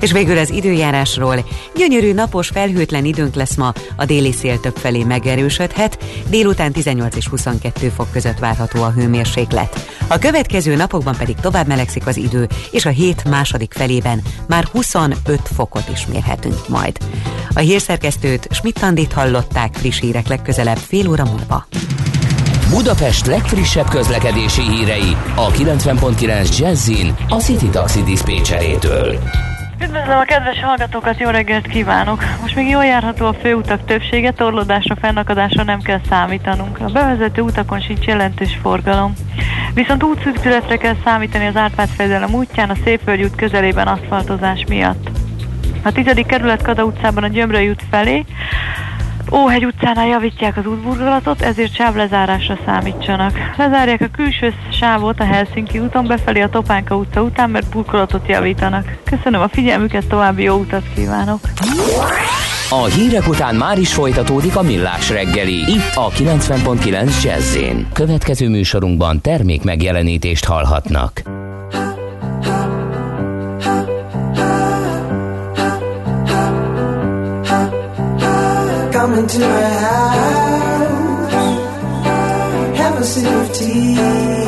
És végül az időjárásról. Gyönyörű napos, felhőtlen időnk lesz ma, a déli szél többfelé megerősödhet, délután 18 és 22 fok között várható a hőmérséklet. A következő napokban pedig tovább melegszik az idő, és a hét második felében már 25 fokot is mérhetünk majd. A hírszerkesztőt Schmidt-Tandit hallották friss hírek legközelebb fél óra múlva. Budapest legfrissebb közlekedési hírei a 90.9 Jazzin a City Taxi Dispécsejétől. Üdvözlöm a kedves hallgatókat, jó reggelt kívánok! Most még jól járható a főutak többsége, torlódásra, fennakadásra nem kell számítanunk. A bevezető utakon sincs jelentős forgalom. Viszont útszűkületre kell számítani az Árpád-fejedelem útján a Szépvölgy út közelében aszfaltozás miatt. A 10. kerület Kada utcában a Gyömrői út felé Óhegy utcánál javítják az útburgolatot, ezért sávlezárásra számítsanak. Lezárják a külső sávot a Helsinki úton befelé a Topánka utca után, mert burkolatot javítanak. Köszönöm a figyelmüket, további jó utat kívánok! A hírek után már is folytatódik a millás reggeli, itt a 90.9 jazz Következő műsorunkban termék megjelenítést hallhatnak. Come into my house, have a sip of tea.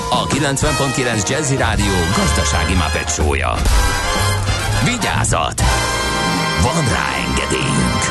a 90.9 Jazzy Rádió gazdasági mapetsója. Vigyázat! Van rá engedélyünk!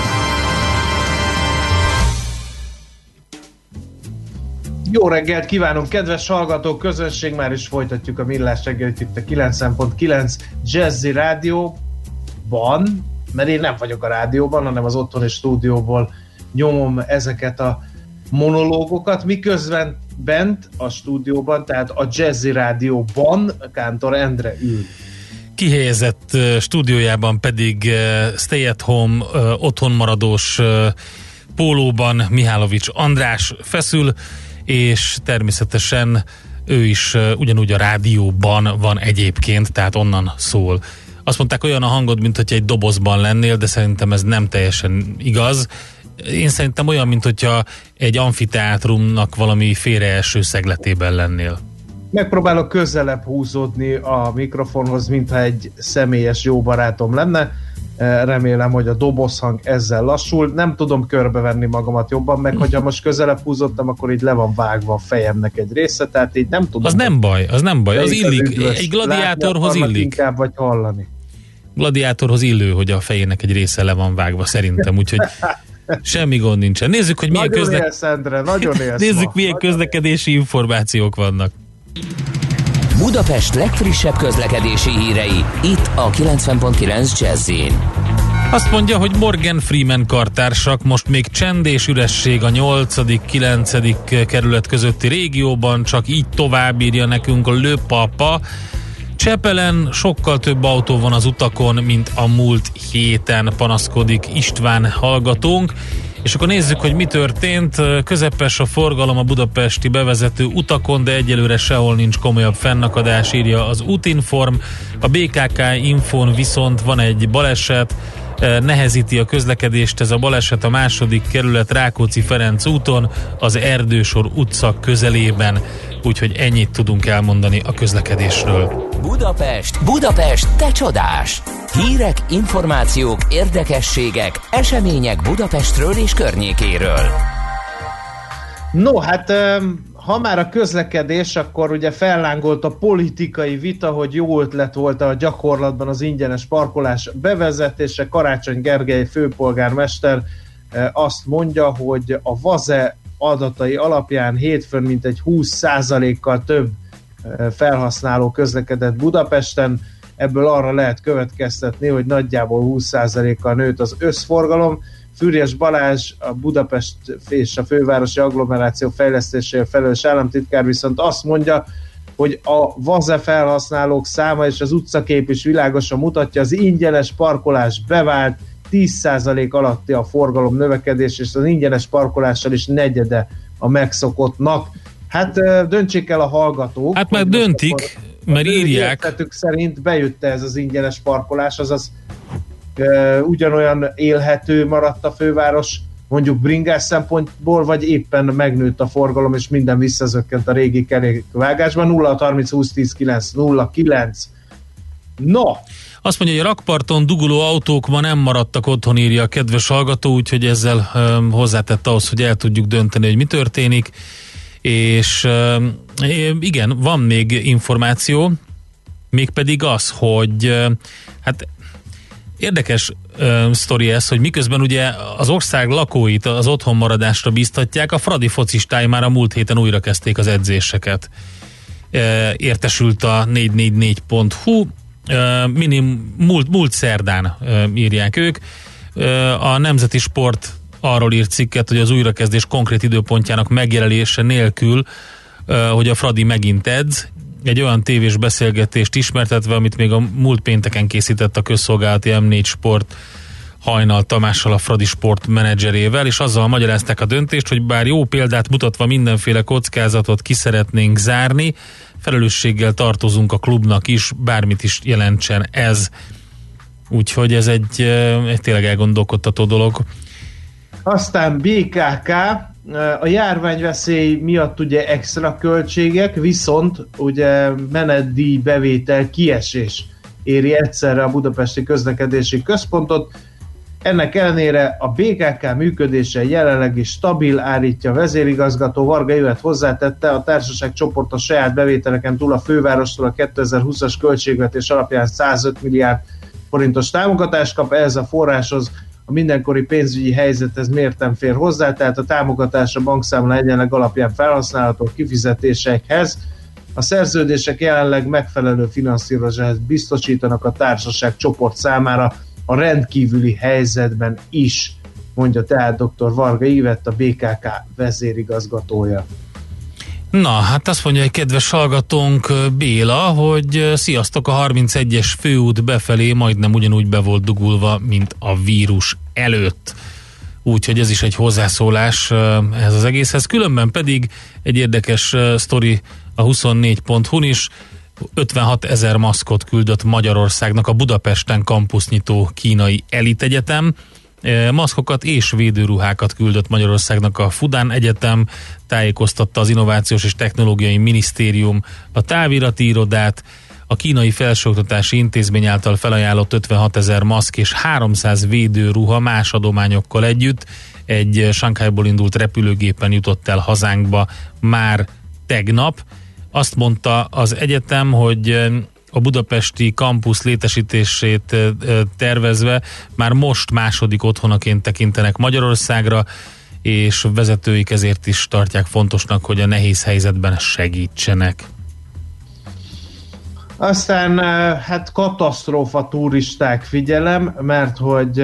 Jó reggelt kívánunk, kedves hallgatók, közönség, már is folytatjuk a Millás reggelit itt a 9.9 Jazzy Rádióban, mert én nem vagyok a rádióban, hanem az otthoni stúdióból nyomom ezeket a monológokat, miközben bent a stúdióban, tehát a Jazzy Rádióban Kántor Endre ül kihelyezett stúdiójában pedig stay at home, otthonmaradós pólóban Mihálovics András feszül, és természetesen ő is ugyanúgy a rádióban van egyébként, tehát onnan szól. Azt mondták, olyan a hangod, mint hogy egy dobozban lennél, de szerintem ez nem teljesen igaz. Én szerintem olyan, mint hogyha egy amfiteátrumnak valami félreeső szegletében lennél megpróbálok közelebb húzódni a mikrofonhoz, mintha egy személyes jó barátom lenne. E, remélem, hogy a dobozhang ezzel lassul. Nem tudom körbevenni magamat jobban, meg hogyha most közelebb húzottam, akkor így le van vágva a fejemnek egy része, tehát így nem tudom. Az nem baj, az nem baj, az illik. Egy gladiátorhoz illik. Inkább vagy hallani. Gladiátorhoz illő, hogy a fejének egy része le van vágva, szerintem, úgyhogy Semmi gond nincsen. Nézzük, hogy milyen, nagyon közle... élsz, Endre, nagyon élsz Nézzük, ma. milyen nagyon közlekedési élsz. információk vannak. Budapest legfrissebb közlekedési hírei, itt a 90.9 jazz azt mondja, hogy Morgan Freeman kartársak most még csend és üresség a 8.-9. kerület közötti régióban, csak így tovább írja nekünk a Lőpapa. Csepelen sokkal több autó van az utakon, mint a múlt héten panaszkodik István hallgatónk. És akkor nézzük, hogy mi történt. Közepes a forgalom a budapesti bevezető utakon, de egyelőre sehol nincs komolyabb fennakadás, írja az útinform. A BKK infon viszont van egy baleset, nehezíti a közlekedést ez a baleset a második kerület Rákóczi-Ferenc úton, az Erdősor utca közelében, úgyhogy ennyit tudunk elmondani a közlekedésről. Budapest, Budapest, te csodás! Hírek, információk, érdekességek, események Budapestről és környékéről. No, hát ha már a közlekedés, akkor ugye fellángolt a politikai vita, hogy jó ötlet volt a gyakorlatban az ingyenes parkolás bevezetése. Karácsony Gergely főpolgármester azt mondja, hogy a VAZE adatai alapján hétfőn mintegy 20%-kal több felhasználó közlekedett Budapesten, ebből arra lehet következtetni, hogy nagyjából 20%-kal nőtt az összforgalom. Fűrjes Balázs, a Budapest és a fővárosi agglomeráció fejlesztéséért felelős államtitkár viszont azt mondja, hogy a VAZE felhasználók száma és az utcakép is világosan mutatja, az ingyenes parkolás bevált, 10% alatti a forgalom növekedés, és az ingyenes parkolással is negyede a megszokottnak. Hát döntsék el a hallgatók. Hát már döntik, mert írják. szerint bejött ez az ingyenes parkolás, azaz e, ugyanolyan élhető maradt a főváros mondjuk bringás szempontból, vagy éppen megnőtt a forgalom, és minden visszazökkent a régi kerékvágásban. 0 30 20 10 9 0 9 No, azt mondja, hogy a rakparton duguló autók ma nem maradtak otthon, írja a kedves hallgató, úgyhogy ezzel um, hozzátett ahhoz, hogy el tudjuk dönteni, hogy mi történik. És um, igen, van még információ, mégpedig az, hogy uh, hát Érdekes uh, sztori ez, hogy miközben ugye az ország lakóit az otthonmaradásra biztatják, a Fradi focistái már a múlt héten újra kezdték az edzéseket. Uh, értesült a 444.hu, minim, múlt, múlt szerdán írják ők. A Nemzeti Sport arról írt cikket, hogy az újrakezdés konkrét időpontjának megjelenése nélkül, hogy a Fradi megint edz, egy olyan tévés beszélgetést ismertetve, amit még a múlt pénteken készített a közszolgálati M4 Sport Hajnal Tamással, a Fradi Sport menedzserével, és azzal magyarázták a döntést, hogy bár jó példát mutatva mindenféle kockázatot ki szeretnénk zárni, felelősséggel tartozunk a klubnak is, bármit is jelentsen ez. Úgyhogy ez egy, egy tényleg elgondolkodtató dolog. Aztán BKK, a járványveszély miatt ugye extra költségek, viszont ugye menetdíj bevétel kiesés éri egyszerre a Budapesti Közlekedési Központot. Ennek ellenére a BKK működése jelenleg is stabil, állítja vezérigazgató. Varga Jövet hozzátette, a társaság csoport a saját bevételeken túl a fővárostól a 2020-as költségvetés alapján 105 milliárd forintos támogatást kap, ehhez a forráshoz a mindenkori pénzügyi helyzethez mérten fér hozzá, tehát a támogatás a bankszámla egyenleg alapján felhasználható kifizetésekhez. A szerződések jelenleg megfelelő finanszírozást biztosítanak a társaság csoport számára a rendkívüli helyzetben is, mondja tehát dr. Varga Ivett, a BKK vezérigazgatója. Na, hát azt mondja egy kedves hallgatónk Béla, hogy sziasztok, a 31-es főút befelé majdnem ugyanúgy be volt dugulva, mint a vírus előtt. Úgyhogy ez is egy hozzászólás ehhez az egészhez. Különben pedig egy érdekes sztori a 24.hu-n is, 56 ezer maszkot küldött Magyarországnak a Budapesten kampusznyitó kínai elitegyetem. Maszkokat és védőruhákat küldött Magyarországnak a Fudán Egyetem, tájékoztatta az Innovációs és Technológiai Minisztérium a távirati irodát, a kínai felsőoktatási intézmény által felajánlott 56 ezer maszk és 300 védőruha más adományokkal együtt egy Sankhájból indult repülőgépen jutott el hazánkba már tegnap. Azt mondta az egyetem, hogy a budapesti kampusz létesítését tervezve már most második otthonaként tekintenek Magyarországra, és vezetőik ezért is tartják fontosnak, hogy a nehéz helyzetben segítsenek. Aztán hát katasztrófa turisták figyelem, mert hogy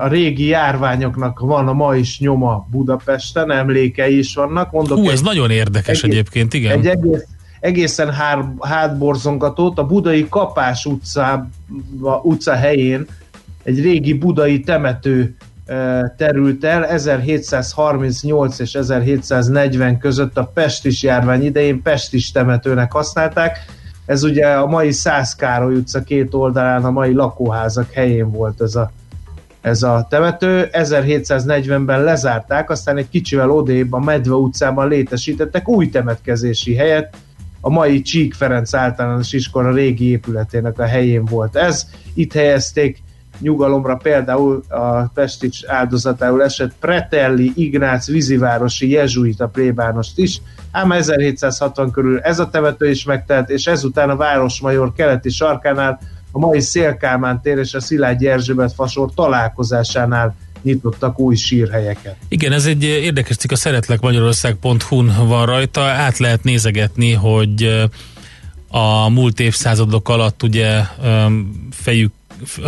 a régi járványoknak van a ma is nyoma Budapesten, emlékei is vannak. Mondok Hú, ez egy, nagyon érdekes egész, egyébként, igen. Egy egész egészen hár, hátborzongatót a budai Kapás utca, utca helyén egy régi budai temető terült el 1738 és 1740 között a Pestis járvány idején Pestis temetőnek használták. Ez ugye a mai Szász Károly utca két oldalán a mai lakóházak helyén volt ez a, ez a temető. 1740-ben lezárták, aztán egy kicsivel odébb a Medve utcában létesítettek új temetkezési helyet, a mai Csík Ferenc általános iskola régi épületének a helyén volt ez. Itt helyezték nyugalomra például a Pestics áldozatául esett Pretelli Ignác vízivárosi jezsuita plébánost is, ám 1760 körül ez a temető is megtelt, és ezután a Városmajor keleti sarkánál a mai Szélkálmán tér és a Szilágy Erzsébet fasor találkozásánál nyitottak új sírhelyeket. Igen, ez egy érdekes cikk, a szeretlekmagyarország.hu-n van rajta, át lehet nézegetni, hogy a múlt évszázadok alatt ugye fejük,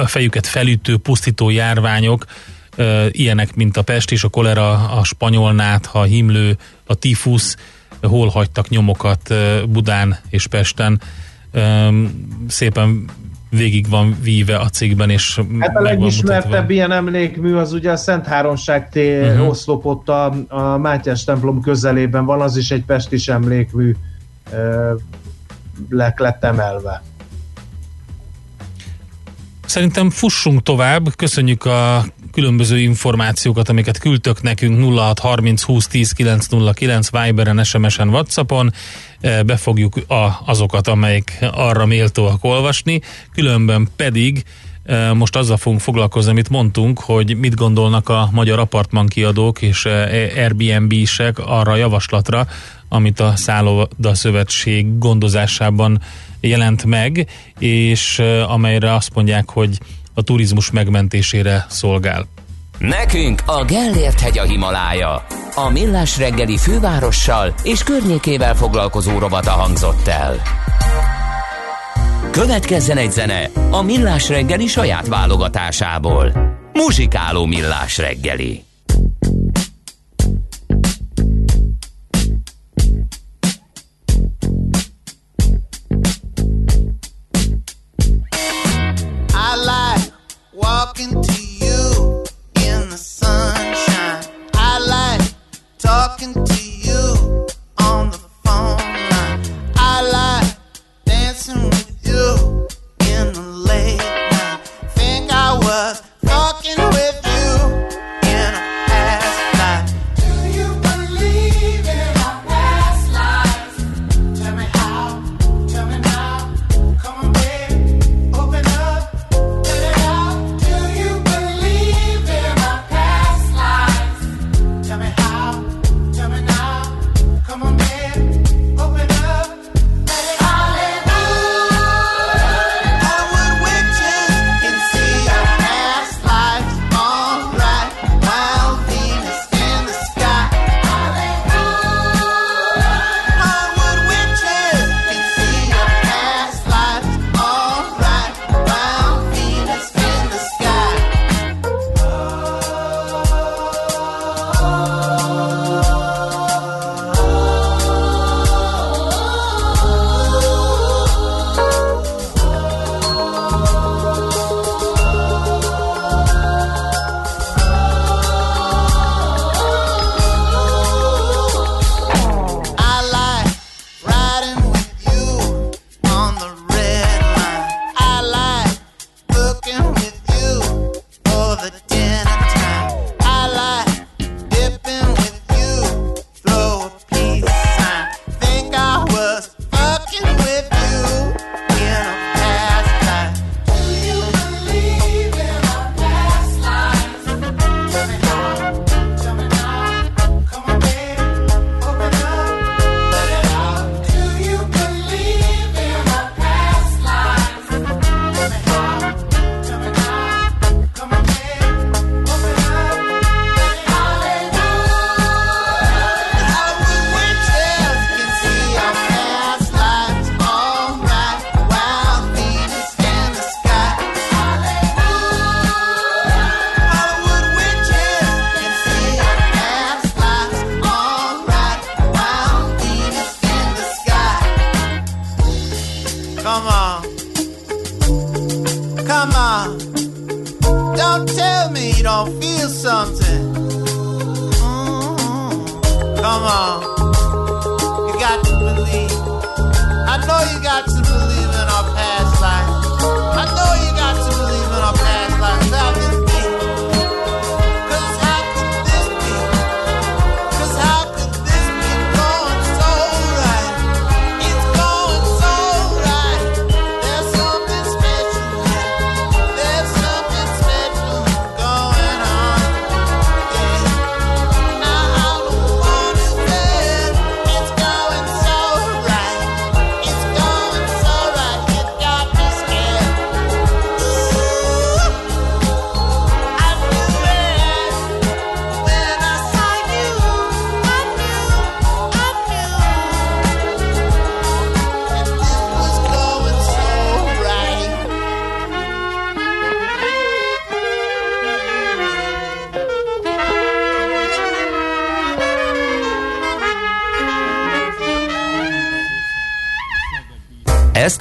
fejüket felütő, pusztító járványok, ilyenek, mint a pest és a kolera, a spanyolnát, a himlő, a tifusz, hol hagytak nyomokat Budán és Pesten. Szépen végig van víve a cikkben, és Hát a legismertebb ilyen emlékmű az ugye a Szent Háromság T uh-huh. oszlopott a, a Mátyás templom közelében van, az is egy pestis emlékmű le, lett emelve. Szerintem fussunk tovább, köszönjük a különböző információkat, amiket küldtök nekünk. 0630 20 10 909 Viberen, SMS-en, Whatsappon. E, befogjuk a, azokat, amelyek arra méltóak olvasni, különben pedig e, most azzal fogunk foglalkozni, amit mondtunk, hogy mit gondolnak a magyar apartman kiadók és e, Airbnb-sek arra a javaslatra, amit a Szálloda Szövetség gondozásában jelent meg, és amelyre azt mondják, hogy a turizmus megmentésére szolgál. Nekünk a Gellért hegy a Himalája. A Millás reggeli fővárossal és környékével foglalkozó robata hangzott el. Következzen egy zene a Millás reggeli saját válogatásából. Muzsikáló Millás reggeli. I like walking to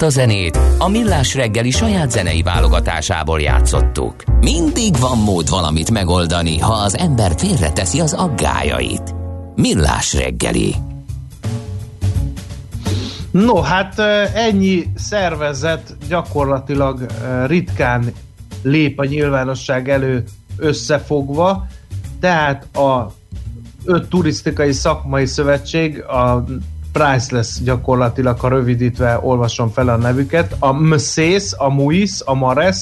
a zenét a Millás reggeli saját zenei válogatásából játszottuk. Mindig van mód valamit megoldani, ha az ember félreteszi az aggájait. Millás reggeli. No, hát ennyi szervezet gyakorlatilag ritkán lép a nyilvánosság elő összefogva, tehát a öt turisztikai szakmai szövetség, a Priceless gyakorlatilag, ha rövidítve olvasom fel a nevüket, a MSZÉSZ, a MUIS, a MARES,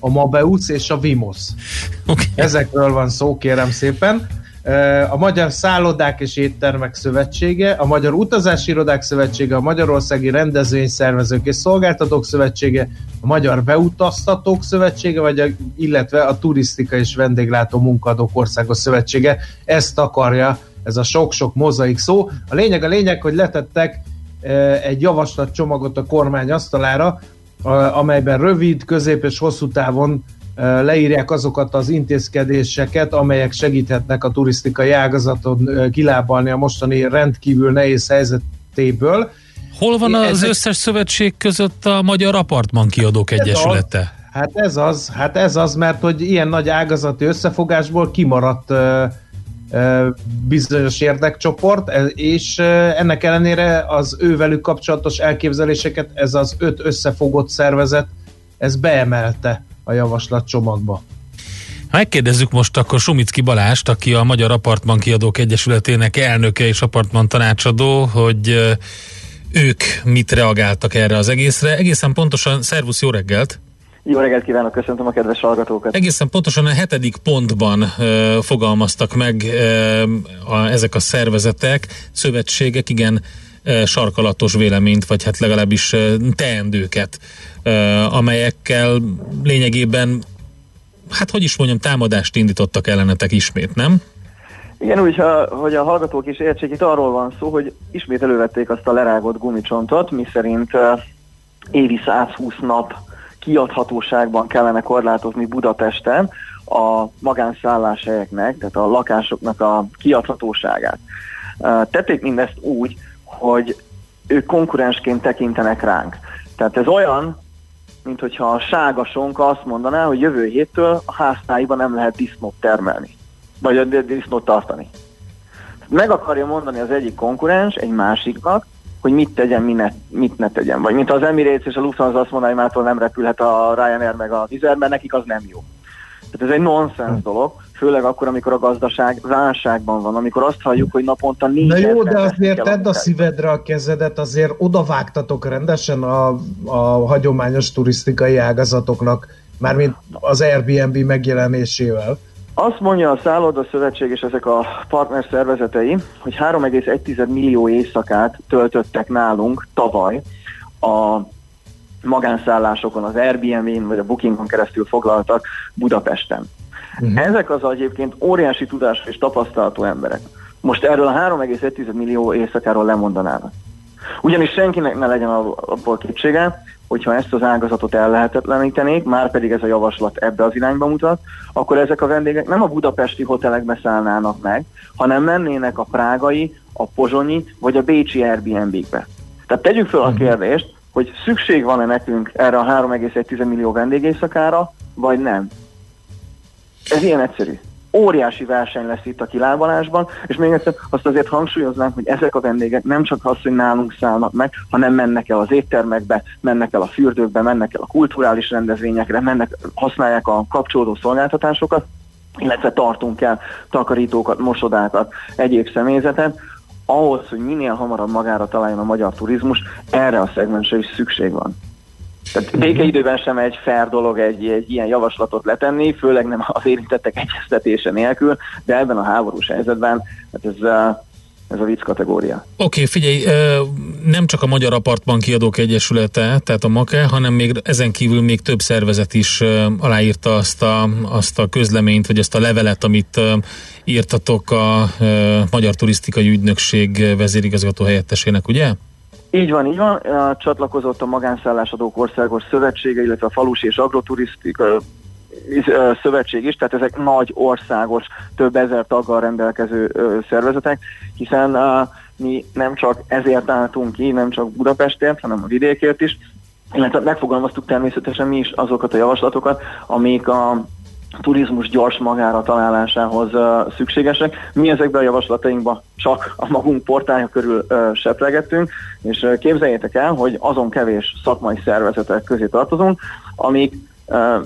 a MABEUS és a VIMOS. Okay. Ezekről van szó, kérem szépen. A Magyar Szállodák és Éttermek Szövetsége, a Magyar Utazási Irodák Szövetsége, a Magyarországi Rendezvényszervezők és Szolgáltatók Szövetsége, a Magyar Beutaztatók Szövetsége, vagy a, illetve a Turisztika és Vendéglátó Munkadók Országos Szövetsége. Ezt akarja ez a sok-sok mozaik szó. A lényeg a lényeg, hogy letettek egy javaslatcsomagot a kormány asztalára, amelyben rövid, közép és hosszú távon leírják azokat az intézkedéseket, amelyek segíthetnek a turisztikai ágazaton kilábalni a mostani rendkívül nehéz helyzetéből. Hol van az Ezek... összes szövetség között a Magyar Apartman Kiadók Egyesülete? Az, hát ez az, hát ez az, mert hogy ilyen nagy ágazati összefogásból kimaradt bizonyos érdekcsoport, és ennek ellenére az ővelük kapcsolatos elképzeléseket ez az öt összefogott szervezet, ez beemelte a javaslatcsomagba. Megkérdezzük most akkor Sumicki Balást, aki a Magyar Apartman Kiadók Egyesületének elnöke és apartman tanácsadó, hogy ők mit reagáltak erre az egészre. Egészen pontosan, szervusz, jó reggelt! Jó reggelt kívánok, köszöntöm a kedves hallgatókat. Egészen pontosan a hetedik pontban uh, fogalmaztak meg uh, a, ezek a szervezetek, szövetségek, igen, uh, sarkalatos véleményt, vagy hát legalábbis uh, teendőket, uh, amelyekkel lényegében, hát hogy is mondjam, támadást indítottak ellenetek ismét, nem? Igen, úgy, hogy a hallgatók is értsék, itt arról van szó, hogy ismét elővették azt a lerágott gumicsontot, miszerint évi 120 nap kiadhatóságban kellene korlátozni Budapesten a magánszálláshelyeknek, tehát a lakásoknak a kiadhatóságát. Tették mindezt úgy, hogy ők konkurensként tekintenek ránk. Tehát ez olyan, mint hogyha a ságasonka azt mondaná, hogy jövő héttől a háztáiban nem lehet disznót termelni, vagy a disznót tartani. Meg akarja mondani az egyik konkurens egy másiknak, hogy mit tegyen, mit ne, mit ne tegyen. Vagy mint az Emirates és a Lufthansa azt mondaná, hogy mától nem repülhet a Ryanair meg a Wizz mert nekik az nem jó. Tehát ez egy nonsens dolog, főleg akkor, amikor a gazdaság válságban van, amikor azt halljuk, hogy naponta négy Na jó, de azért tedd a szívedre a kezedet, azért odavágtatok rendesen a, a hagyományos turisztikai ágazatoknak, mármint az Airbnb megjelenésével. Azt mondja a Szálloda Szövetség és ezek a partner szervezetei, hogy 3,1 millió éjszakát töltöttek nálunk tavaly a magánszállásokon, az Airbnb-n vagy a Bookingon keresztül foglaltak Budapesten. Uh-huh. Ezek az egyébként óriási tudás és tapasztalatú emberek. Most erről a 3,1 millió éjszakáról lemondanának. Ugyanis senkinek ne legyen abból kétsége, hogyha ezt az ágazatot ellehetetlenítenék, már pedig ez a javaslat ebbe az irányba mutat, akkor ezek a vendégek nem a budapesti hotelekbe szállnának meg, hanem mennének a prágai, a pozsonyi vagy a bécsi Airbnb-kbe. Tehát tegyük fel a kérdést, hogy szükség van-e nekünk erre a 3,1 millió vendégészakára, vagy nem. Ez ilyen egyszerű. Óriási verseny lesz itt a kilábalásban, és még egyszer azt azért hangsúlyoznánk, hogy ezek a vendégek nem csak az, hogy nálunk szállnak meg, hanem mennek el az éttermekbe, mennek el a fürdőkbe, mennek el a kulturális rendezvényekre, mennek, használják a kapcsolódó szolgáltatásokat, illetve tartunk el takarítókat, mosodákat, egyéb személyzetet, ahhoz, hogy minél hamarabb magára találjon a magyar turizmus, erre a szegmensre is szükség van. Tehát békeidőben sem egy fair dolog egy, egy ilyen javaslatot letenni, főleg nem az érintettek egyeztetése nélkül, de ebben a háborús helyzetben hát ez, ez a vicc kategória. Oké, okay, figyelj, nem csak a Magyar Apartban Kiadók Egyesülete, tehát a MAKE, hanem még ezen kívül még több szervezet is aláírta azt a, azt a közleményt, vagy azt a levelet, amit írtatok a Magyar Turisztikai Ügynökség vezérigazgató helyettesének, ugye? Így van, így van. Csatlakozott a Magánszállásadók Országos Szövetsége, illetve a Falusi és Agroturisztika szövetség is, tehát ezek nagy országos, több ezer taggal rendelkező szervezetek, hiszen mi nem csak ezért álltunk ki, nem csak Budapestért, hanem a vidékért is, illetve megfogalmaztuk természetesen mi is azokat a javaslatokat, amik a turizmus gyors magára találásához uh, szükségesek. Mi ezekben a javaslatainkban csak a magunk portálja körül uh, seplegettünk, és uh, képzeljétek el, hogy azon kevés szakmai szervezetek közé tartozunk, amik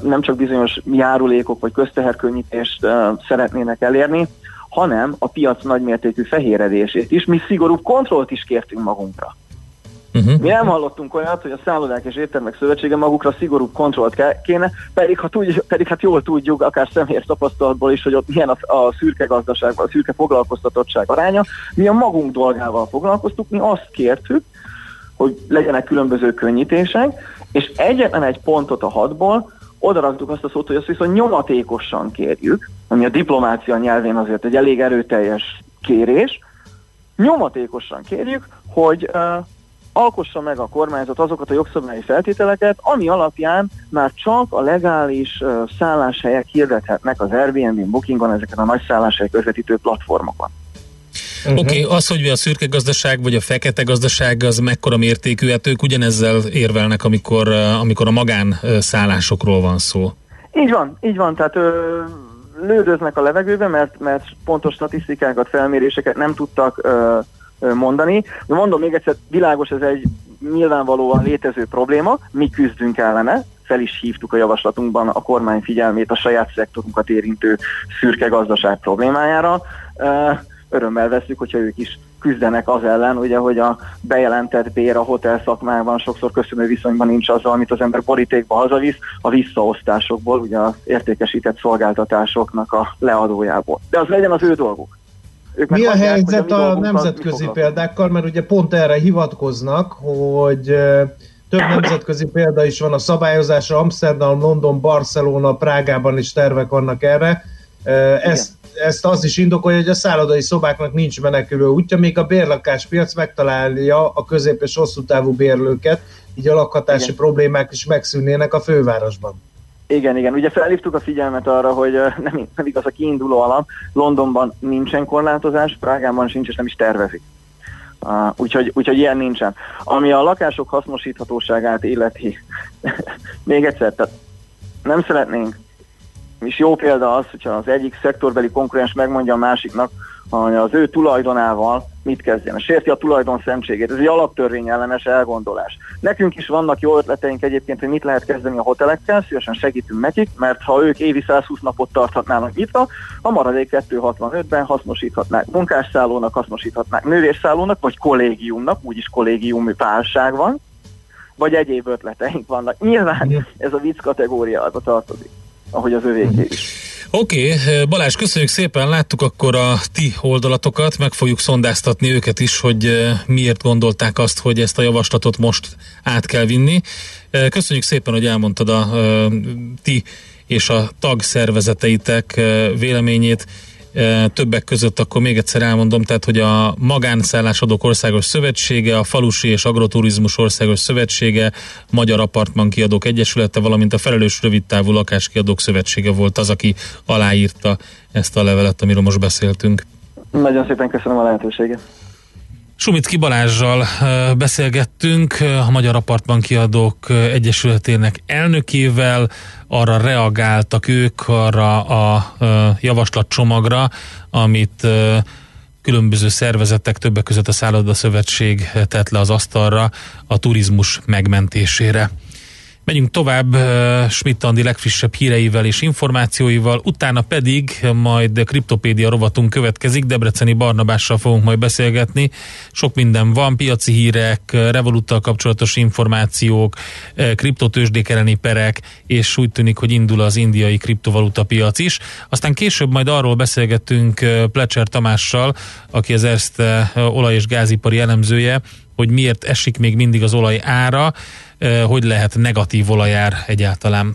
nem csak bizonyos járulékok vagy közteherkönnyítést szeretnének elérni, hanem a piac nagymértékű fehéredését is. Mi szigorúbb kontrollt is kértünk magunkra. Uh-huh. Mi nem hallottunk olyat, hogy a szállodák és éttermek szövetsége magukra szigorúbb kontrollt kéne, pedig, ha tudj, pedig hát jól tudjuk, akár személyes tapasztalatból is, hogy ott milyen a, a szürke gazdaság, a szürke foglalkoztatottság aránya. Mi a magunk dolgával foglalkoztuk, mi azt kértük, hogy legyenek különböző könnyítések, és egyetlen egy pontot a hatból odaraktuk azt a szót, hogy azt viszont nyomatékosan kérjük, ami a diplomácia nyelvén azért egy elég erőteljes kérés, nyomatékosan kérjük, hogy uh, alkossa meg a kormányzat azokat a jogszabályi feltételeket, ami alapján már csak a legális uh, szálláshelyek hirdethetnek az Airbnb, Bookingon, ezeken a nagy szálláshely közvetítő platformokon. Uh-huh. Oké, okay, az, hogy a szürke gazdaság vagy a fekete gazdaság az mekkora mértékű, hát ők ugyanezzel érvelnek, amikor, amikor a magán szállásokról van szó. Így van, így van, tehát ö, lődöznek a levegőbe, mert, mert pontos statisztikákat, felméréseket nem tudtak ö, mondani. De mondom még egyszer, világos ez egy nyilvánvalóan létező probléma, mi küzdünk ellene, fel is hívtuk a javaslatunkban a kormány figyelmét a saját szektorunkat érintő szürke gazdaság problémájára. Örömmel veszük, hogyha ők is küzdenek az ellen, ugye, hogy a bejelentett bér a hotel szakmában sokszor köszönő viszonyban nincs azzal, amit az ember borítékba hazavisz, a visszaosztásokból, ugye az értékesített szolgáltatásoknak a leadójából. De az legyen az ő dolguk. Ők Mi a helyzet a, a nemzetközi példákkal, mert ugye pont erre hivatkoznak, hogy több nemzetközi példa is van a szabályozásra, Amsterdam, London, Barcelona, Prágában is tervek vannak erre. Ezt, ezt az is indokolja, hogy a szállodai szobáknak nincs menekülő útja, még a bérlakáspiac megtalálja a közép- és hosszú távú bérlőket, így a lakhatási Igen. problémák is megszűnnének a fővárosban. Igen, igen. Ugye felhívtuk a figyelmet arra, hogy nem, nem igaz a kiinduló alap. Londonban nincsen korlátozás, Prágában sincs, és nem is tervezik. Uh, úgyhogy, úgyhogy ilyen nincsen. Ami a lakások hasznosíthatóságát illeti, még egyszer, tehát nem szeretnénk, és jó példa az, hogyha az egyik szektorbeli konkurens megmondja a másiknak, hogy az ő tulajdonával mit kezdjen. Sérti a tulajdon szemségét. Ez egy alaptörvény ellenes elgondolás. Nekünk is vannak jó ötleteink egyébként, hogy mit lehet kezdeni a hotelekkel, szívesen segítünk nekik, mert ha ők évi 120 napot tarthatnának nyitva, a maradék 265-ben hasznosíthatnák munkásszállónak, hasznosíthatnák nővérszállónak, vagy kollégiumnak, úgyis kollégiumi párság van, vagy egyéb ötleteink vannak. Nyilván ez a vicc kategóriába tartozik, ahogy az övéké is. Oké, okay, Balázs, köszönjük szépen, láttuk akkor a ti oldalatokat, meg fogjuk szondáztatni őket is, hogy eh, miért gondolták azt, hogy ezt a javaslatot most át kell vinni. Eh, köszönjük szépen, hogy elmondtad a, eh, ti és a tagszervezeteitek véleményét. Többek között akkor még egyszer elmondom, tehát hogy a Magánszállásadók Országos Szövetsége, a Falusi és Agroturizmus Országos Szövetsége, Magyar Apartman Kiadók Egyesülete, valamint a Felelős Rövidtávú Lakáskiadók Szövetsége volt az, aki aláírta ezt a levelet, amiről most beszéltünk. Nagyon szépen köszönöm a lehetőséget. Sumicki Balázsjal beszélgettünk, a Magyar Apartban Kiadók Egyesületének elnökével, arra reagáltak ők arra a javaslatcsomagra, amit különböző szervezetek, többek között a Szálloda Szövetség tett le az asztalra a turizmus megmentésére. Megyünk tovább Schmidt Andi legfrissebb híreivel és információival, utána pedig majd kriptopédia rovatunk következik, Debreceni Barnabással fogunk majd beszélgetni. Sok minden van, piaci hírek, Revoluttal kapcsolatos információk, kriptotősdék elleni perek, és úgy tűnik, hogy indul az indiai kriptovaluta piac is. Aztán később majd arról beszélgettünk Plecser Tamással, aki az Erste olaj- és gázipari elemzője, hogy miért esik még mindig az olaj ára, hogy lehet negatív olajár egyáltalán.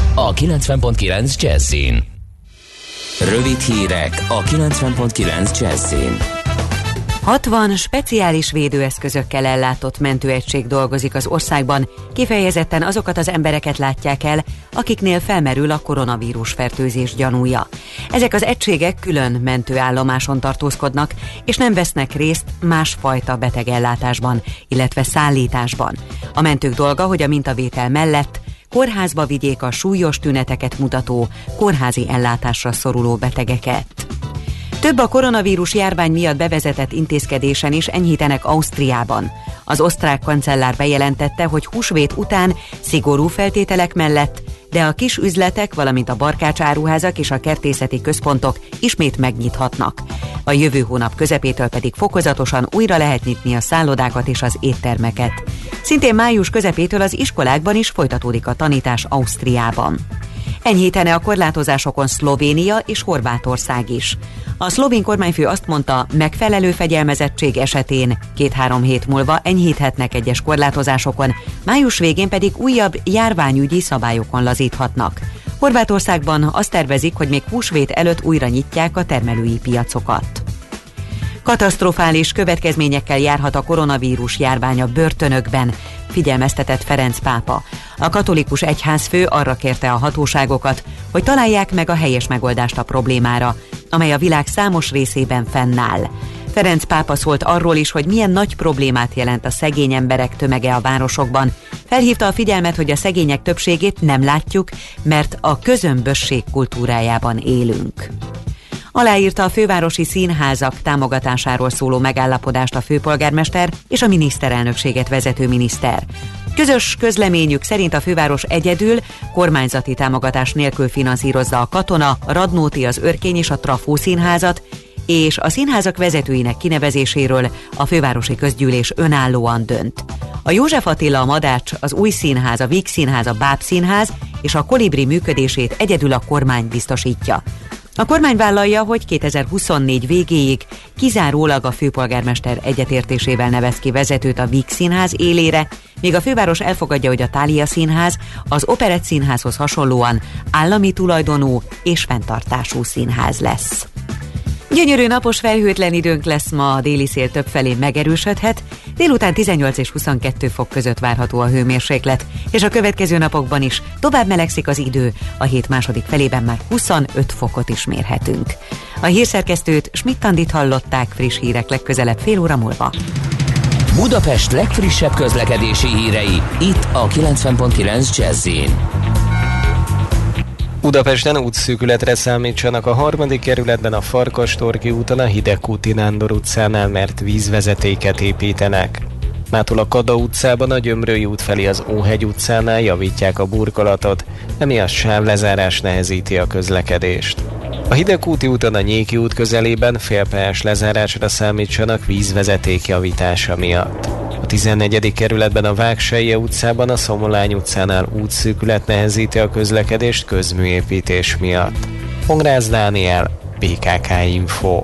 a 90.9 Jazzin. Rövid hírek a 90.9 Jazzin. 60 speciális védőeszközökkel ellátott mentőegység dolgozik az országban, kifejezetten azokat az embereket látják el, akiknél felmerül a koronavírus fertőzés gyanúja. Ezek az egységek külön mentőállomáson tartózkodnak, és nem vesznek részt másfajta betegellátásban, illetve szállításban. A mentők dolga, hogy a mintavétel mellett kórházba vigyék a súlyos tüneteket mutató, kórházi ellátásra szoruló betegeket. Több a koronavírus járvány miatt bevezetett intézkedésen is enyhítenek Ausztriában. Az osztrák kancellár bejelentette, hogy húsvét után szigorú feltételek mellett, de a kis üzletek, valamint a barkácsáruházak és a kertészeti központok ismét megnyithatnak. A jövő hónap közepétől pedig fokozatosan újra lehet nyitni a szállodákat és az éttermeket. Szintén május közepétől az iskolákban is folytatódik a tanítás Ausztriában. Enyhítene a korlátozásokon Szlovénia és Horvátország is. A szlovén kormányfő azt mondta, megfelelő fegyelmezettség esetén két-három hét múlva enyhíthetnek egyes korlátozásokon, május végén pedig újabb járványügyi szabályokon lazíthatnak. Horvátországban azt tervezik, hogy még húsvét előtt újra nyitják a termelői piacokat. Katasztrofális következményekkel járhat a koronavírus járvány a börtönökben, figyelmeztetett Ferenc pápa. A katolikus egyházfő arra kérte a hatóságokat, hogy találják meg a helyes megoldást a problémára, amely a világ számos részében fennáll. Ferenc pápa szólt arról is, hogy milyen nagy problémát jelent a szegény emberek tömege a városokban. Felhívta a figyelmet, hogy a szegények többségét nem látjuk, mert a közömbösség kultúrájában élünk aláírta a fővárosi színházak támogatásáról szóló megállapodást a főpolgármester és a miniszterelnökséget vezető miniszter. Közös közleményük szerint a főváros egyedül kormányzati támogatás nélkül finanszírozza a Katona, a Radnóti, az Örkény és a Trafó színházat, és a színházak vezetőinek kinevezéséről a fővárosi közgyűlés önállóan dönt. A József Attila, a Madács, az Új Színház, a Víg Színház, a Báb Színház és a Kolibri működését egyedül a kormány biztosítja. A kormány vállalja, hogy 2024 végéig kizárólag a főpolgármester egyetértésével nevez ki vezetőt a Víg Színház élére, míg a főváros elfogadja, hogy a Tália Színház az Operett Színházhoz hasonlóan állami tulajdonú és fenntartású színház lesz. Gyönyörű napos felhőtlen időnk lesz ma, a déli szél több felé megerősödhet, délután 18 és 22 fok között várható a hőmérséklet, és a következő napokban is tovább melegszik az idő, a hét második felében már 25 fokot is mérhetünk. A hírszerkesztőt Schmidt-Tandit hallották friss hírek legközelebb fél óra múlva. Budapest legfrissebb közlekedési hírei, itt a 90.9 jazz Budapesten útszűkületre számítsanak a harmadik kerületben a Farkastorgi úton a Hidegkúti Nándor utcánál, mert vízvezetéket építenek. Mától a Kada utcában a Gyömrői út felé az Óhegy utcánál javítják a burkolatot, emiatt sávlezárás nehezíti a közlekedést. A Hidegkúti úton a Nyéki út közelében félpályás lezárásra számítsanak vízvezeték javítása miatt. A 14. kerületben a Vágselye utcában a Szomolány utcánál útszűkület nehezíti a közlekedést közműépítés miatt. Pongrász Dániel, BKK Info.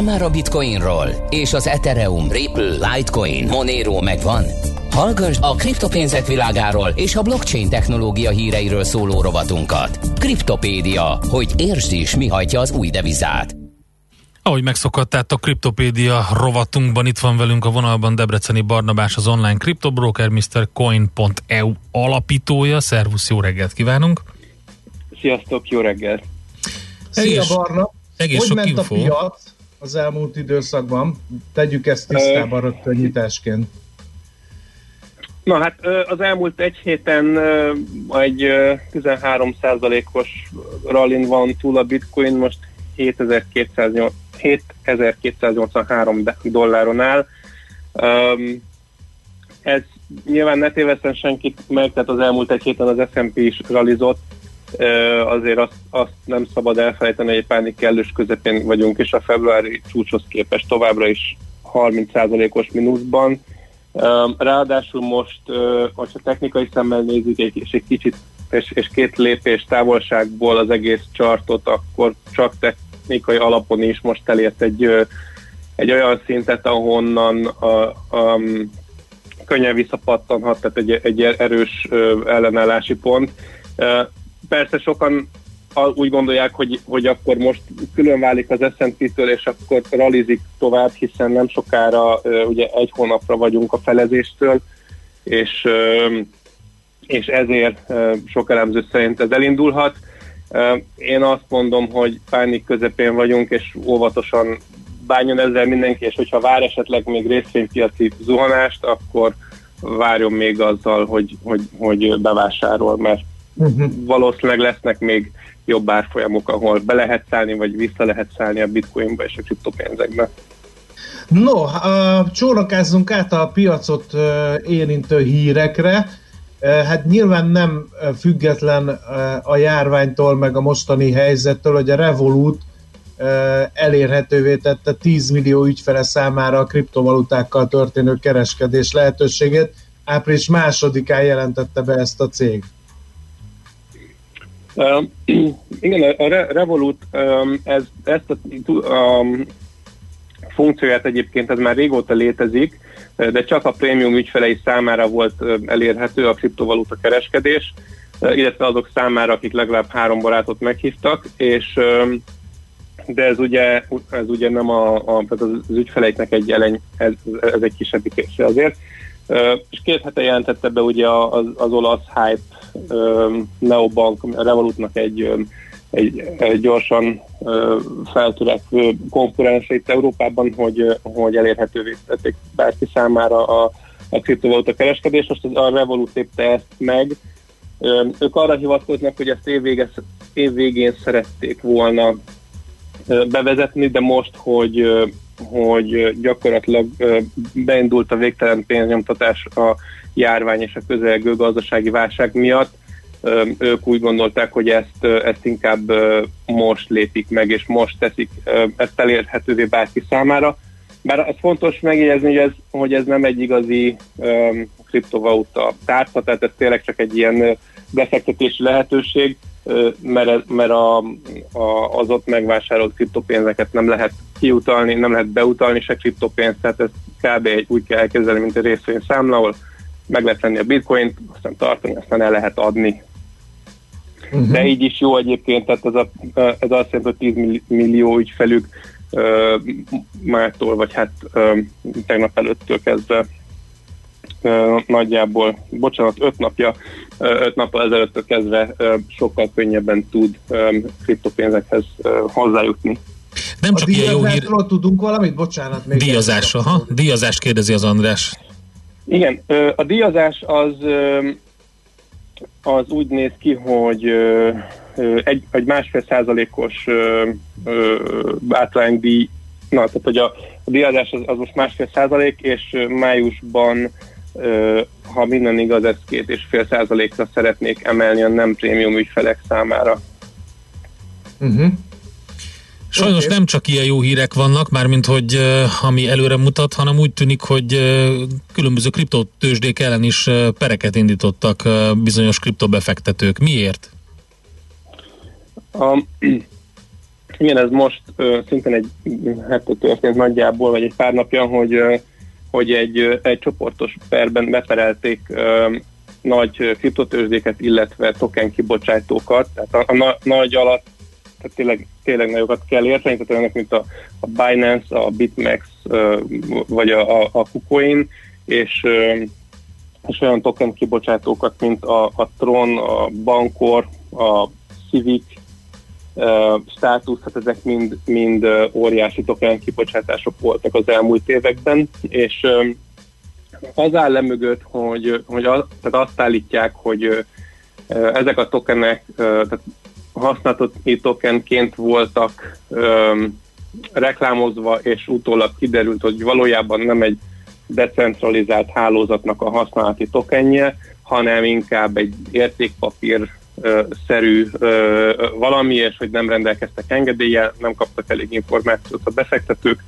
Hallottál már a Bitcoinról? És az Ethereum, Ripple, Litecoin, Monero megvan? Hallgass a kriptopénzek világáról és a blockchain technológia híreiről szóló rovatunkat. Kriptopédia, hogy értsd is, mi hajtja az új devizát. Ahogy megszokhattátok, Kriptopédia rovatunkban itt van velünk a vonalban Debreceni Barnabás, az online kriptobroker, Mr. Coin.eu alapítója. Szervusz, jó reggelt kívánunk! Sziasztok, jó reggelt! Szia Egész- Barna! egész hogy sok ment info. a piac az elmúlt időszakban? Tegyük ezt tisztában rögtön nyitásként. Na hát az elmúlt egy héten egy ö, 13%-os rallin van túl a bitcoin, most 7208 7283 de- dolláron áll. Ez nyilván ne téveszten senkit meg, tehát az elmúlt egy héten az S&P is rallizott, Ö, azért azt, azt nem szabad elfelejteni, hogy pánik kellős közepén vagyunk, és a februári csúcshoz képest továbbra is 30%-os mínuszban. Ráadásul most, ö, hogyha technikai szemmel nézzük, és egy kicsit és, és két lépés távolságból az egész chartot, akkor csak technikai alapon is most elért egy, egy olyan szintet, ahonnan a, a, könnyen visszapattanhat, tehát egy, egy erős ellenállási pont. Persze sokan úgy gondolják, hogy, hogy akkor most külön válik az S&P-től, és akkor ralizik tovább, hiszen nem sokára ugye egy hónapra vagyunk a felezéstől, és, és ezért sok elemző szerint ez elindulhat. Én azt mondom, hogy pánik közepén vagyunk, és óvatosan bánjon ezzel mindenki, és hogyha vár esetleg még részvénypiaci zuhanást, akkor várjon még azzal, hogy, hogy, hogy bevásárol, mert valószínűleg lesznek még jobb árfolyamok, ahol be lehet szállni, vagy vissza lehet szállni a bitcoinba és a kriptopénzekbe. No, csónakázzunk át a piacot érintő hírekre. Hát nyilván nem független a járványtól, meg a mostani helyzettől, hogy a Revolut elérhetővé tette 10 millió ügyfele számára a kriptovalutákkal történő kereskedés lehetőségét. Április másodikán jelentette be ezt a cég. Uh, igen, a Re- Revolut um, ez, ezt a um, funkcióját egyébként ez már régóta létezik, de csak a prémium ügyfelei számára volt elérhető a kriptovaluta kereskedés, illetve azok számára, akik legalább három barátot meghívtak, és de ez ugye, ez ugye nem a, a tehát az ügyfeleiknek egy eleny, ez, ez egy kisebbik része azért. És két hete jelentette be ugye az, az olasz hype Neobank, a Revolutnak egy, egy, egy gyorsan feltörekvő konkurense itt Európában, hogy, hogy elérhetővé tették bárki számára a, a kriptovaluta kereskedés. Most a Revolut lépte ezt meg. Ők arra hivatkoznak, hogy ezt évvége, évvégén szerették volna bevezetni, de most, hogy, hogy gyakorlatilag beindult a végtelen pénznyomtatás a járvány és a közelgő gazdasági válság miatt, ők úgy gondolták, hogy ezt, ezt inkább most lépik meg, és most teszik ezt elérhetővé bárki számára. Bár az fontos megjegyezni, hogy ez, hogy ez nem egy igazi um, kriptovaluta tárca, tehát ez tényleg csak egy ilyen befektetési lehetőség, mert, mert a, a, az ott megvásárolt kriptopénzeket nem lehet kiutalni, nem lehet beutalni se kriptopénzt, tehát ez kb. Úgy kell elképzelni, mint egy részvényszámla, ahol meg lehet venni a bitcoint, aztán tartani, aztán el lehet adni. Uh-huh. De így is jó egyébként, tehát ez, a, ez azt jelenti, hogy 10 milli- millió ügyfelük ö, mától, vagy hát ö, tegnap előttől kezdve ö, nagyjából, bocsánat, 5 napja, 5 nappal ezelőttől kezdve sokkal könnyebben tud ö, kriptopénzekhez hozzájutni. Nem a díjazásról tudunk valamit? Bocsánat. Még Díjazás, aha, díjazást kérdezi az András. Igen, a díjazás az, az úgy néz ki, hogy egy, egy másfél százalékos átlánydíj, na, tehát hogy a, a díjazás az, az most másfél százalék, és májusban, ha minden igaz, ez két és fél százalékra szeretnék emelni a nem prémium ügyfelek számára. Uh-huh. Sajnos nem csak ilyen jó hírek vannak, mármint hogy uh, ami előre mutat, hanem úgy tűnik, hogy uh, különböző kriptotősdék ellen is uh, pereket indítottak uh, bizonyos kriptobefektetők. Miért? A, igen, ez most ö, szintén egy hete történt nagyjából, vagy egy pár napja, hogy, ö, hogy egy, ö, egy csoportos perben beperelték ö, nagy ö, kriptotőzsdéket, illetve token kibocsátókat. Tehát a, a na, nagy alatt tehát tényleg, tényleg nagyokat kell érteni, tehát olyanok, mint a, a Binance, a BitMEX, vagy a, a, a KuCoin, és, és olyan token kibocsátókat, mint a, a Tron, a Bancor, a Civic, státusz, hát ezek mind, mind óriási token kibocsátások voltak az elmúlt években, és az áll le hogy, hogy az, tehát azt állítják, hogy ezek a tokenek tehát használati tokenként voltak um, reklámozva, és utólag kiderült, hogy valójában nem egy decentralizált hálózatnak a használati tokenje, hanem inkább egy értékpapír szerű ö, valami, és hogy nem rendelkeztek engedéllyel, nem kaptak elég információt a befektetők,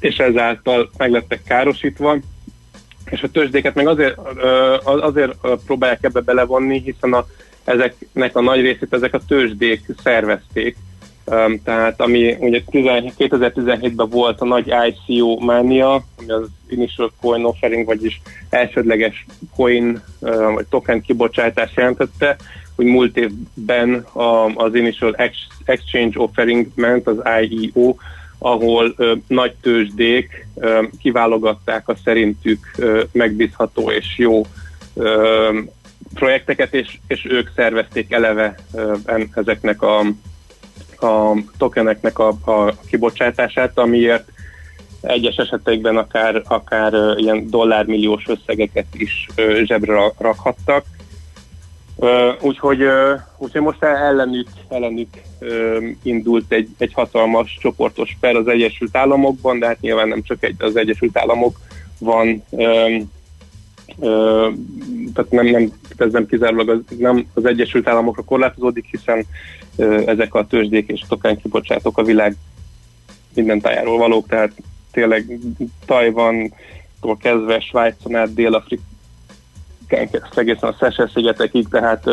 és ezáltal meg lettek károsítva. És a tőzsdéket meg azért, azért próbálják ebbe belevonni, hiszen a, ezeknek a nagy részét ezek a tőzsdék szervezték. Um, tehát ami ugye 2017-ben volt a nagy ICO mánia, ami az Initial Coin Offering, vagyis elsődleges coin uh, vagy token kibocsátás jelentette, hogy múlt évben a, az Initial Ex- Exchange Offering ment, az IEO, ahol ö, nagy tőzsdék ö, kiválogatták a szerintük ö, megbízható és jó ö, projekteket, és, és ők szervezték eleve ezeknek a, a tokeneknek a, a kibocsátását, amiért egyes esetekben akár, akár ilyen dollármilliós összegeket is zsebre ra- rakhattak. Úgyhogy, úgyhogy most ellenük, ellenük indult egy, egy hatalmas csoportos per az Egyesült Államokban, de hát nyilván nem csak egy, az Egyesült Államok van, tehát nem, nem, ez nem kizárólag az, nem az Egyesült Államokra korlátozódik, hiszen ezek a tőzsdék és tokán kibocsátók a világ minden tájáról valók, tehát tényleg Tajvantól kezdve Svájcon át Dél-Afrikán keresztül egészen a Seychelles szigetekig, tehát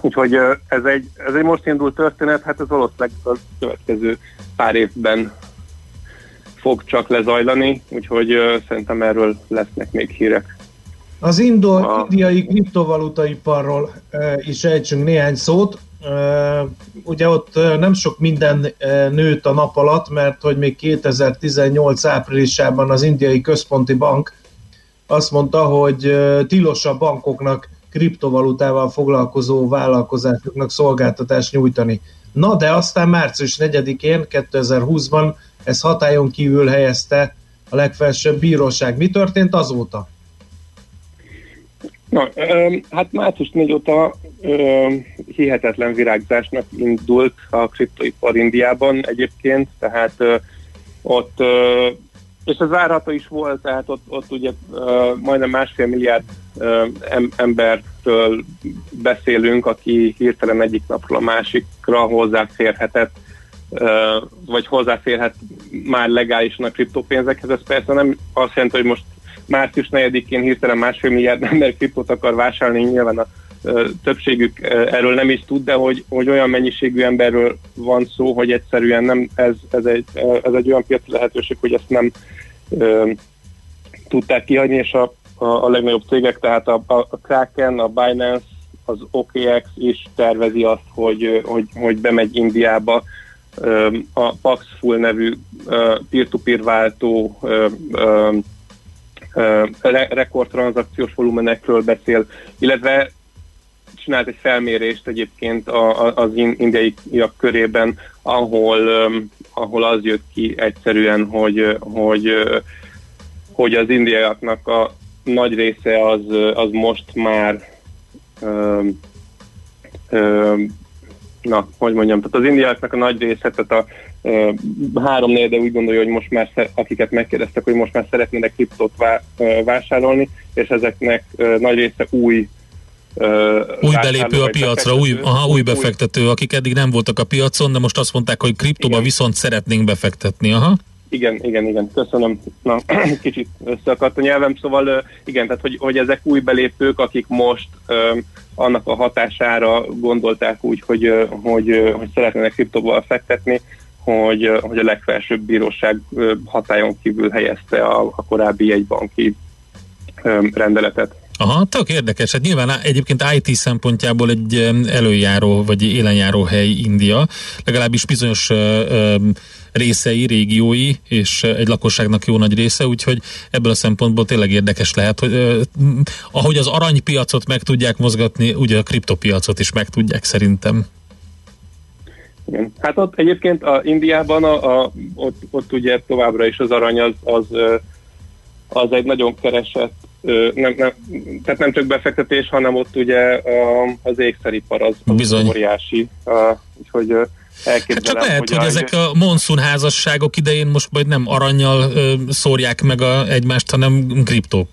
úgyhogy ez egy, ez egy most indult történet, hát ez valószínűleg a következő pár évben fog csak lezajlani, úgyhogy szerintem erről lesznek még hírek. Az indo, indiai kriptovalutaiparról is ejtsünk néhány szót. Ugye ott nem sok minden nőtt a nap alatt, mert hogy még 2018 áprilisában az indiai központi bank azt mondta, hogy tilos a bankoknak kriptovalutával foglalkozó vállalkozásoknak szolgáltatást nyújtani. Na de aztán március 4-én 2020-ban ez hatályon kívül helyezte a legfelsőbb bíróság. Mi történt azóta? Na, hát március 4 óta hihetetlen virágzásnak indult a kriptoipar Indiában egyébként, tehát ö, ott, és ez várható is volt, tehát ott, ott ugye majdnem másfél milliárd embertől beszélünk, aki hirtelen egyik napról a másikra hozzáférhetett vagy hozzáférhet már legálisan a kriptopénzekhez. Ez persze nem azt jelenti, hogy most március 4-én hirtelen másfél milliárd ember kriptot akar vásárolni, nyilván a többségük erről nem is tud, de hogy, hogy olyan mennyiségű emberről van szó, hogy egyszerűen nem, ez, ez, egy, ez egy olyan piaci lehetőség, hogy ezt nem ö, tudták kihagyni, és a, a, a legnagyobb cégek, tehát a, a, a Kraken, a Binance, az OKX is tervezi azt, hogy, hogy, hogy bemegy Indiába, a Paxful nevű peer-to-peer váltó re- rekordtranszakciós volumenekről beszél, illetve csinált egy felmérést egyébként a, a, az in- indiaiak körében, ahol, um, ahol az jött ki egyszerűen, hogy, hogy, hogy az indiaiaknak a nagy része az, az most már um, um, na, hogy mondjam, tehát az indiaiaknak a nagy része, tehát a három de úgy gondolja, hogy most már, akiket megkérdeztek, hogy most már szeretnének kriptót ö, vásárolni, és ezeknek nagy része új Új belépő a piacra, új, aha, új befektető, akik eddig nem voltak a piacon, de most azt mondták, hogy kriptóba viszont szeretnénk befektetni. Aha. Igen, igen, igen, köszönöm. Na, kicsit összeakadt a nyelvem, szóval igen, tehát hogy, hogy ezek új belépők, akik most ö, annak a hatására gondolták úgy, hogy, hogy, hogy szeretnének kriptóval fektetni, hogy, hogy a legfelsőbb bíróság hatályon kívül helyezte a, a korábbi jegybanki rendeletet. Aha, tök érdekes. Hát nyilván egyébként IT szempontjából egy előjáró vagy élenjáró hely India, legalábbis bizonyos részei, régiói, és egy lakosságnak jó nagy része, úgyhogy ebből a szempontból tényleg érdekes lehet, hogy ö, ahogy az aranypiacot meg tudják mozgatni, ugye a kriptopiacot is meg tudják szerintem. Igen. Hát ott egyébként a Indiában a, a, ott, ott ugye továbbra is az arany az, az, az egy nagyon keresett, nem, nem, tehát nem csak befektetés, hanem ott ugye az ékszeripar az, az Bizony. óriási, a, úgyhogy elképzelem, Hát Csak lehet, hogy, a- ezek a monszun házasságok idején most majd nem aranyjal ö, szórják meg a, egymást, hanem kriptó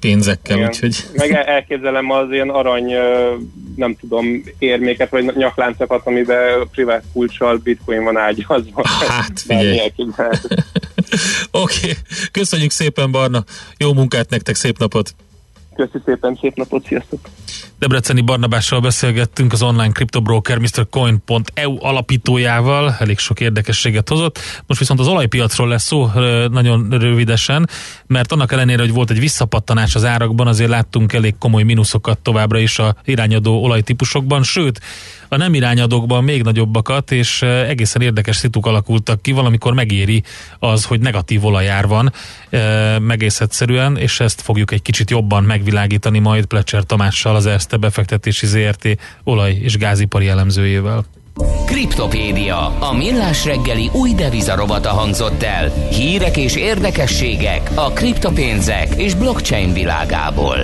pénzekkel, Igen. úgyhogy... Meg el- elképzelem az ilyen arany, ö, nem tudom, érméket vagy nyakláncokat, amiben privát kulcssal bitcoin van ágyazva. Hát figyelj. Oké, okay. köszönjük szépen Barna, jó munkát nektek, szép napot! Köszi szépen, szép napot, sziasztok! Debreceni Barnabással beszélgettünk az online kriptobroker MrCoin.eu alapítójával, elég sok érdekességet hozott. Most viszont az olajpiacról lesz szó nagyon rövidesen, mert annak ellenére, hogy volt egy visszapattanás az árakban, azért láttunk elég komoly mínuszokat továbbra is a irányadó olajtípusokban, sőt, a nem irányadókban még nagyobbakat, és egészen érdekes szituk alakultak ki, valamikor megéri az, hogy negatív olajár van, ö, egész egyszerűen, és ezt fogjuk egy kicsit jobban megvilágítani majd Plecser Tamással, az Erste befektetési ZRT olaj- és gázipari elemzőjével. Kriptopédia, a millás reggeli új devizarovata hangzott el. Hírek és érdekességek a kriptopénzek és blockchain világából.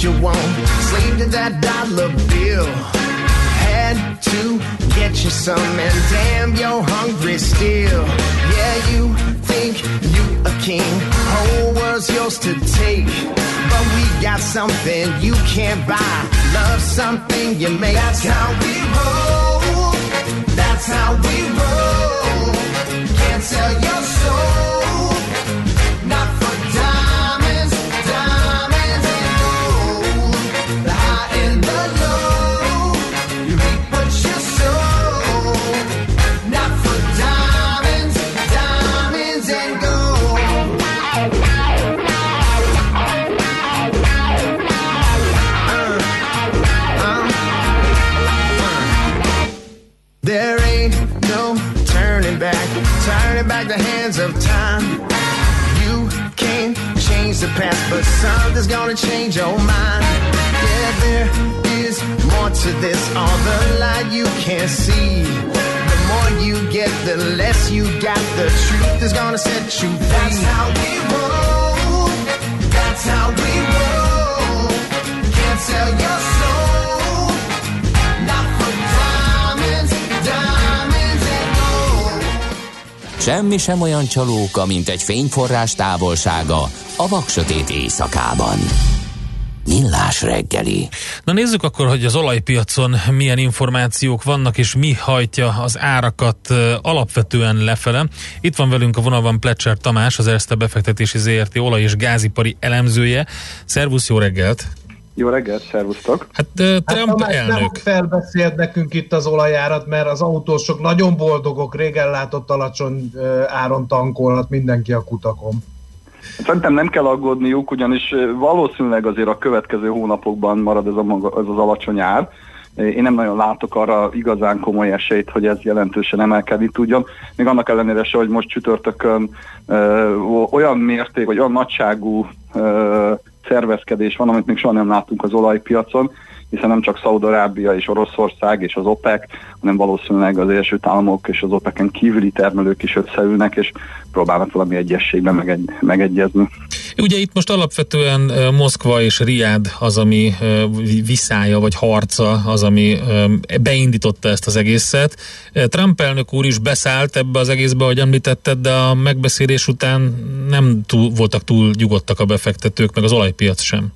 What you want. Slave to that dollar bill. Had to get you some, and damn, you're hungry still. Yeah, you think you a king, whole world's yours to take. But we got something you can't buy. Love something you make. That's how we roll. That's how we roll. Can't sell your soul. Hands of time. You can't change the past, but something's gonna change your mind. Yeah, there is more to this, all the light you can't see. The more you get, the less you got. The truth is gonna set you free. That's how we roll. That's how we roll. Can't sell your soul. Semmi sem olyan csalóka, mint egy fényforrás távolsága a vaksötét éjszakában. Millás reggeli. Na nézzük akkor, hogy az olajpiacon milyen információk vannak, és mi hajtja az árakat alapvetően lefele. Itt van velünk a vonalban Plecser Tamás, az Erste befektetési ZRT olaj- és gázipari elemzője. Szervusz, jó reggelt! Jó reggelt, szervusztok! Hát ö, Trump Tamás elnök. nem felbeszélt nekünk itt az olajárat, mert az autósok nagyon boldogok, régen látott alacsony áron tankolhat mindenki a kutakon. Szerintem nem kell aggódniuk, ugyanis valószínűleg azért a következő hónapokban marad ez, a maga, ez az alacsony ár. Én nem nagyon látok arra igazán komoly esélyt, hogy ez jelentősen emelkedni tudjon. Még annak ellenére se, hogy most csütörtökön ö, olyan mérték, vagy olyan nagyságú ö, szervezkedés van, amit még soha nem láttunk az olajpiacon, hiszen nem csak Szaudarábia és Oroszország és az OPEC, hanem valószínűleg az Egyesült Államok és az OPEC-en kívüli termelők is összeülnek, és próbálnak valami egyességben megegy, megegyezni. Ugye itt most alapvetően Moszkva és Riád az, ami viszája vagy harca, az, ami beindította ezt az egészet. Trump elnök úr is beszállt ebbe az egészbe, ahogy említetted, de a megbeszélés után nem túl, voltak túl nyugodtak a befektetők, meg az olajpiac sem.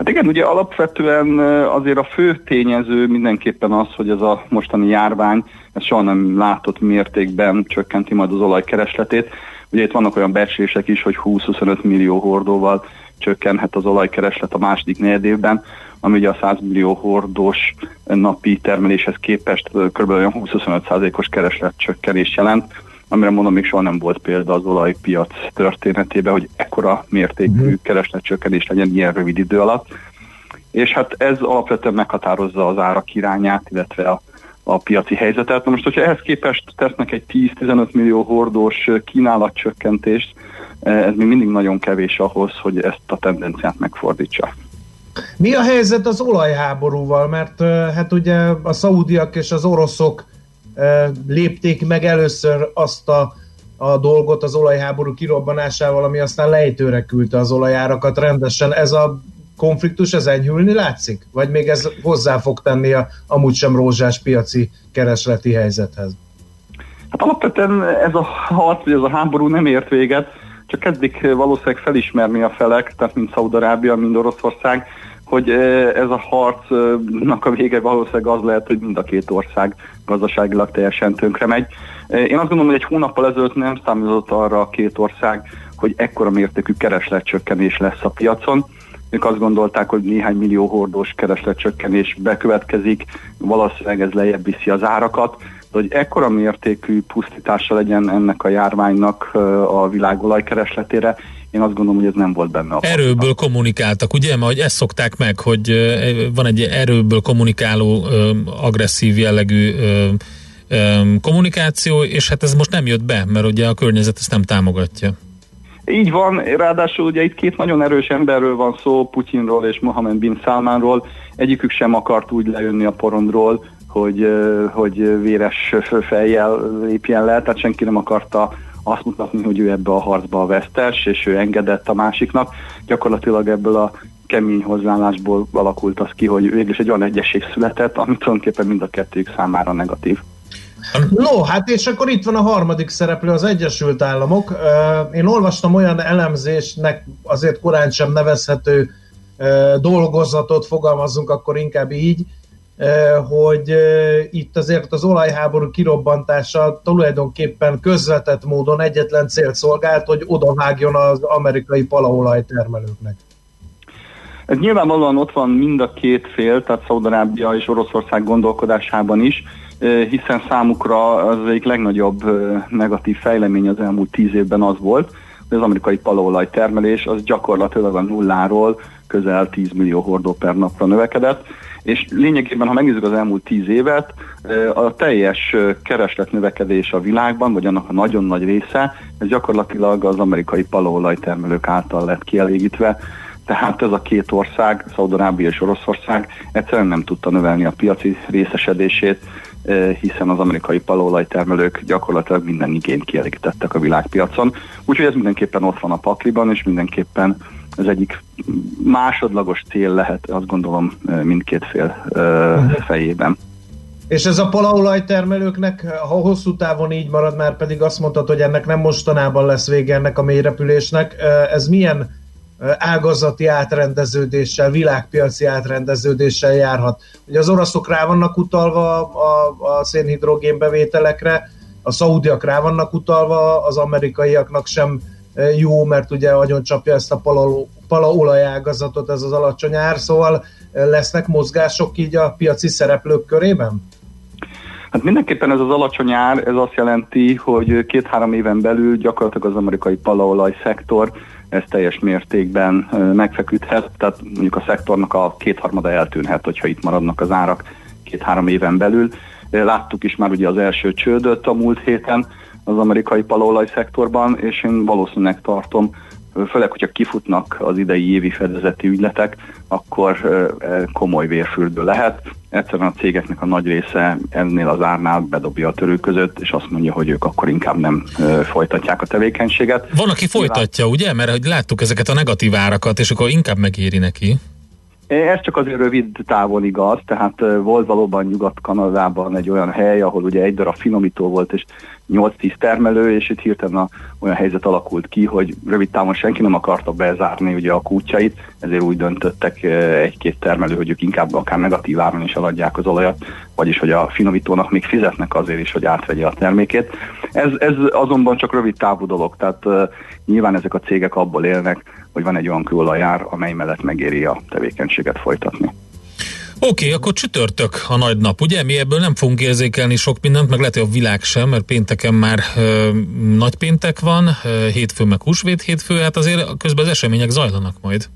Hát igen, ugye alapvetően azért a fő tényező mindenképpen az, hogy ez a mostani járvány, ez soha nem látott mértékben csökkenti majd az olajkeresletét. Ugye itt vannak olyan becslések is, hogy 20-25 millió hordóval csökkenhet az olajkereslet a második negyedévben, ami ugye a 100 millió hordós napi termeléshez képest kb. olyan 20-25%-os kereslet csökkenés jelent, amire mondom, még soha nem volt példa az olajpiac történetében, hogy ekkora mértékű keresletcsökkenés legyen ilyen rövid idő alatt. És hát ez alapvetően meghatározza az árak irányát, illetve a, a piaci helyzetet. Na most, hogyha ehhez képest tesznek egy 10-15 millió hordós kínálatcsökkentést, ez még mindig nagyon kevés ahhoz, hogy ezt a tendenciát megfordítsa. Mi a helyzet az olajháborúval? Mert hát ugye a szaudiak és az oroszok lépték meg először azt a, a dolgot az olajháború kirobbanásával, ami aztán lejtőre küldte az olajárakat rendesen. Ez a konfliktus, ez enyhülni látszik? Vagy még ez hozzá fog tenni a amúgy sem rózsás piaci keresleti helyzethez? Hát alapvetően ez a harc, ez a háború nem ért véget, csak kezdik valószínűleg felismerni a felek, tehát mind Szaudarábia, mind Oroszország, hogy ez a harcnak a vége valószínűleg az lehet, hogy mind a két ország gazdaságilag teljesen tönkre megy. Én azt gondolom, hogy egy hónappal ezelőtt nem számított arra a két ország, hogy ekkora mértékű keresletcsökkenés lesz a piacon. Ők azt gondolták, hogy néhány millió hordós keresletcsökkenés bekövetkezik, valószínűleg ez lejjebb viszi az árakat, de hogy ekkora mértékű pusztítása legyen ennek a járványnak a világ olajkeresletére, én azt gondolom, hogy ez nem volt benne a Erőből kommunikáltak, ugye? Mert ezt szokták meg, hogy van egy erőből kommunikáló, agresszív jellegű kommunikáció, és hát ez most nem jött be, mert ugye a környezet ezt nem támogatja. Így van, ráadásul ugye itt két nagyon erős emberről van szó, Putyinról és Mohamed bin Salmanról. Egyikük sem akart úgy lejönni a porondról, hogy, hogy véres fejjel lépjen le, tehát senki nem akarta azt mutatni, hogy ő ebbe a harcba a vesztes, és ő engedett a másiknak. Gyakorlatilag ebből a kemény hozzáállásból alakult az ki, hogy végül is egy olyan egyesség született, ami tulajdonképpen mind a kettőjük számára negatív. No, hát és akkor itt van a harmadik szereplő, az Egyesült Államok. Én olvastam olyan elemzésnek azért korán sem nevezhető dolgozatot, fogalmazzunk akkor inkább így, hogy ö, itt azért az olajháború kirobbantása tulajdonképpen közvetett módon egyetlen célt szolgált, hogy odavágjon az amerikai palaolaj termelőknek. Ez nyilvánvalóan ott van mind a két fél, tehát Szaudarábia és Oroszország gondolkodásában is, eh, hiszen számukra az egyik legnagyobb eh, negatív fejlemény az elmúlt tíz évben az volt, hogy az amerikai palaolaj termelés az gyakorlatilag a nulláról közel 10 millió hordó per napra növekedett, és lényegében, ha megnézzük az elmúlt tíz évet, a teljes kereslet növekedés a világban, vagy annak a nagyon nagy része, ez gyakorlatilag az amerikai palaolaj termelők által lett kielégítve, tehát ez a két ország, Szaudarábia és Oroszország egyszerűen nem tudta növelni a piaci részesedését, hiszen az amerikai palaolajtermelők gyakorlatilag minden igényt kielégítettek a világpiacon. Úgyhogy ez mindenképpen ott van a pakliban, és mindenképpen ez egyik másodlagos cél lehet, azt gondolom, mindkét fél eh, fejében. És ez a palaolaj termelőknek, ha hosszú távon így marad, már pedig azt mondtad, hogy ennek nem mostanában lesz vége ennek a mélyrepülésnek, ez milyen ágazati átrendeződéssel, világpiaci átrendeződéssel járhat. Ugye az oroszok rá vannak utalva a, a szénhidrogén bevételekre, a szaudiak rá vannak utalva, az amerikaiaknak sem jó, mert ugye nagyon csapja ezt a pala, palaolaj ágazatot ez az alacsony ár, szóval lesznek mozgások így a piaci szereplők körében? Hát mindenképpen ez az alacsony ár, ez azt jelenti, hogy két-három éven belül gyakorlatilag az amerikai palaolaj szektor ez teljes mértékben megfeküdhet, tehát mondjuk a szektornak a kétharmada eltűnhet, hogyha itt maradnak az árak két-három éven belül. Láttuk is már ugye az első csődöt a múlt héten az amerikai palaolaj szektorban, és én valószínűleg tartom, főleg, hogyha kifutnak az idei évi fedezeti ügyletek, akkor ö, komoly vérfürdő lehet. Egyszerűen a cégeknek a nagy része ennél az árnál bedobja a törő között, és azt mondja, hogy ők akkor inkább nem folytatják a tevékenységet. Van, aki folytatja, ugye? Mert hogy láttuk ezeket a negatív árakat, és akkor inkább megéri neki. Ez csak azért rövid távon igaz, tehát volt valóban Nyugat-Kanadában egy olyan hely, ahol ugye egy darab finomító volt, és 8-10 termelő, és itt hirtelen a, olyan helyzet alakult ki, hogy rövid távon senki nem akarta bezárni ugye a kútjait, ezért úgy döntöttek egy-két termelő, hogy ők inkább akár negatív áron is eladják az olajat, vagyis hogy a finomítónak még fizetnek azért is, hogy átvegye a termékét. Ez, ez azonban csak rövid távú dolog, tehát uh, nyilván ezek a cégek abból élnek, hogy van egy olyan kőolajár, amely mellett megéri a tevékenységet folytatni. Oké, okay, akkor csütörtök a nagy nap, ugye? Mi ebből nem fogunk érzékelni sok mindent, meg lehet, hogy a világ sem, mert pénteken már ö, nagy péntek van, ö, hétfő meg húsvét hétfő, hát azért közben az események zajlanak majd.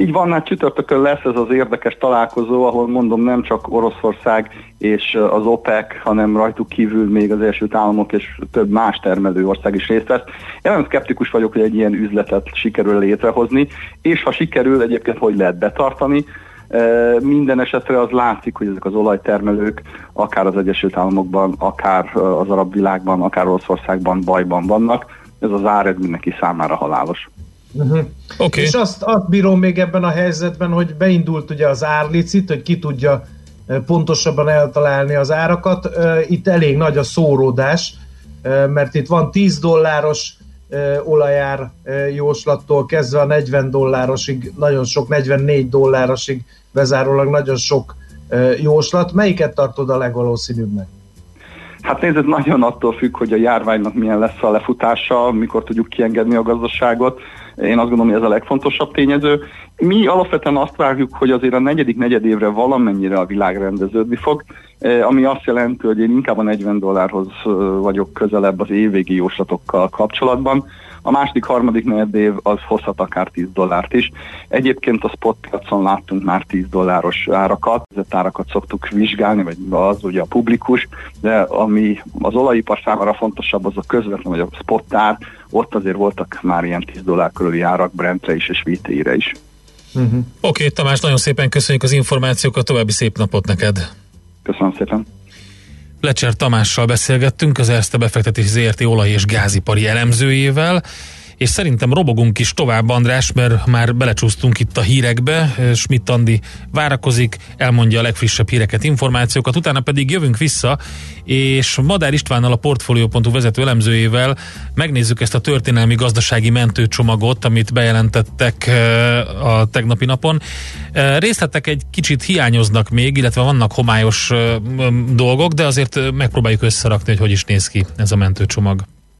Így van, hát csütörtökön lesz ez az érdekes találkozó, ahol mondom nem csak Oroszország és az OPEC, hanem rajtuk kívül még az Egyesült Államok és több más termelő ország is részt vesz. Én nagyon szkeptikus vagyok, hogy egy ilyen üzletet sikerül létrehozni, és ha sikerül, egyébként hogy lehet betartani. Minden esetre az látszik, hogy ezek az olajtermelők akár az Egyesült Államokban, akár az arab világban, akár Oroszországban bajban vannak. Ez az ár mindenki számára halálos. Uh-huh. Okay. És azt, azt bírom még ebben a helyzetben, hogy beindult ugye az árlicit, hogy ki tudja pontosabban eltalálni az árakat. Itt elég nagy a szóródás, mert itt van 10 dolláros olajár jóslattól kezdve a 40 dollárosig, nagyon sok, 44 dollárosig bezárólag nagyon sok jóslat. Melyiket tartod a legvalószínűbbnek? Hát nézd, ez nagyon attól függ, hogy a járványnak milyen lesz a lefutása, mikor tudjuk kiengedni a gazdaságot. Én azt gondolom, hogy ez a legfontosabb tényező. Mi alapvetően azt várjuk, hogy azért a negyedik negyedévre valamennyire a világ rendeződni fog, eh, ami azt jelenti, hogy én inkább a 40 dollárhoz eh, vagyok közelebb az évvégi jóslatokkal kapcsolatban. A második, harmadik negyed év az hozhat akár 10 dollárt is. Egyébként a spot piacon láttunk már 10 dolláros árakat, ezeket árakat szoktuk vizsgálni, vagy az ugye a publikus, de ami az olajipar számára fontosabb, az a közvetlen, vagy a spot ár, ott azért voltak már ilyen 10 dollár körüli árak Brentre is és VTI-re is. Uh-huh. Oké, okay, Tamás, nagyon szépen köszönjük az információkat, további szép napot neked! Köszönöm szépen! Lecser Tamással beszélgettünk, az Erste befektetési ZRT. Olaj- és gázipari elemzőjével, és szerintem robogunk is tovább, András, mert már belecsúsztunk itt a hírekbe, Schmidt Andi várakozik, elmondja a legfrissebb híreket, információkat, utána pedig jövünk vissza, és Madár Istvánnal a Portfolio.hu vezető elemzőjével megnézzük ezt a történelmi gazdasági mentőcsomagot, amit bejelentettek eh, a tegnapi napon. Eh, Részletek egy kicsit hiányoznak még, illetve vannak homályos eh, dolgok, de azért megpróbáljuk összerakni, hogy hogy is néz ki ez a mentőcsomag.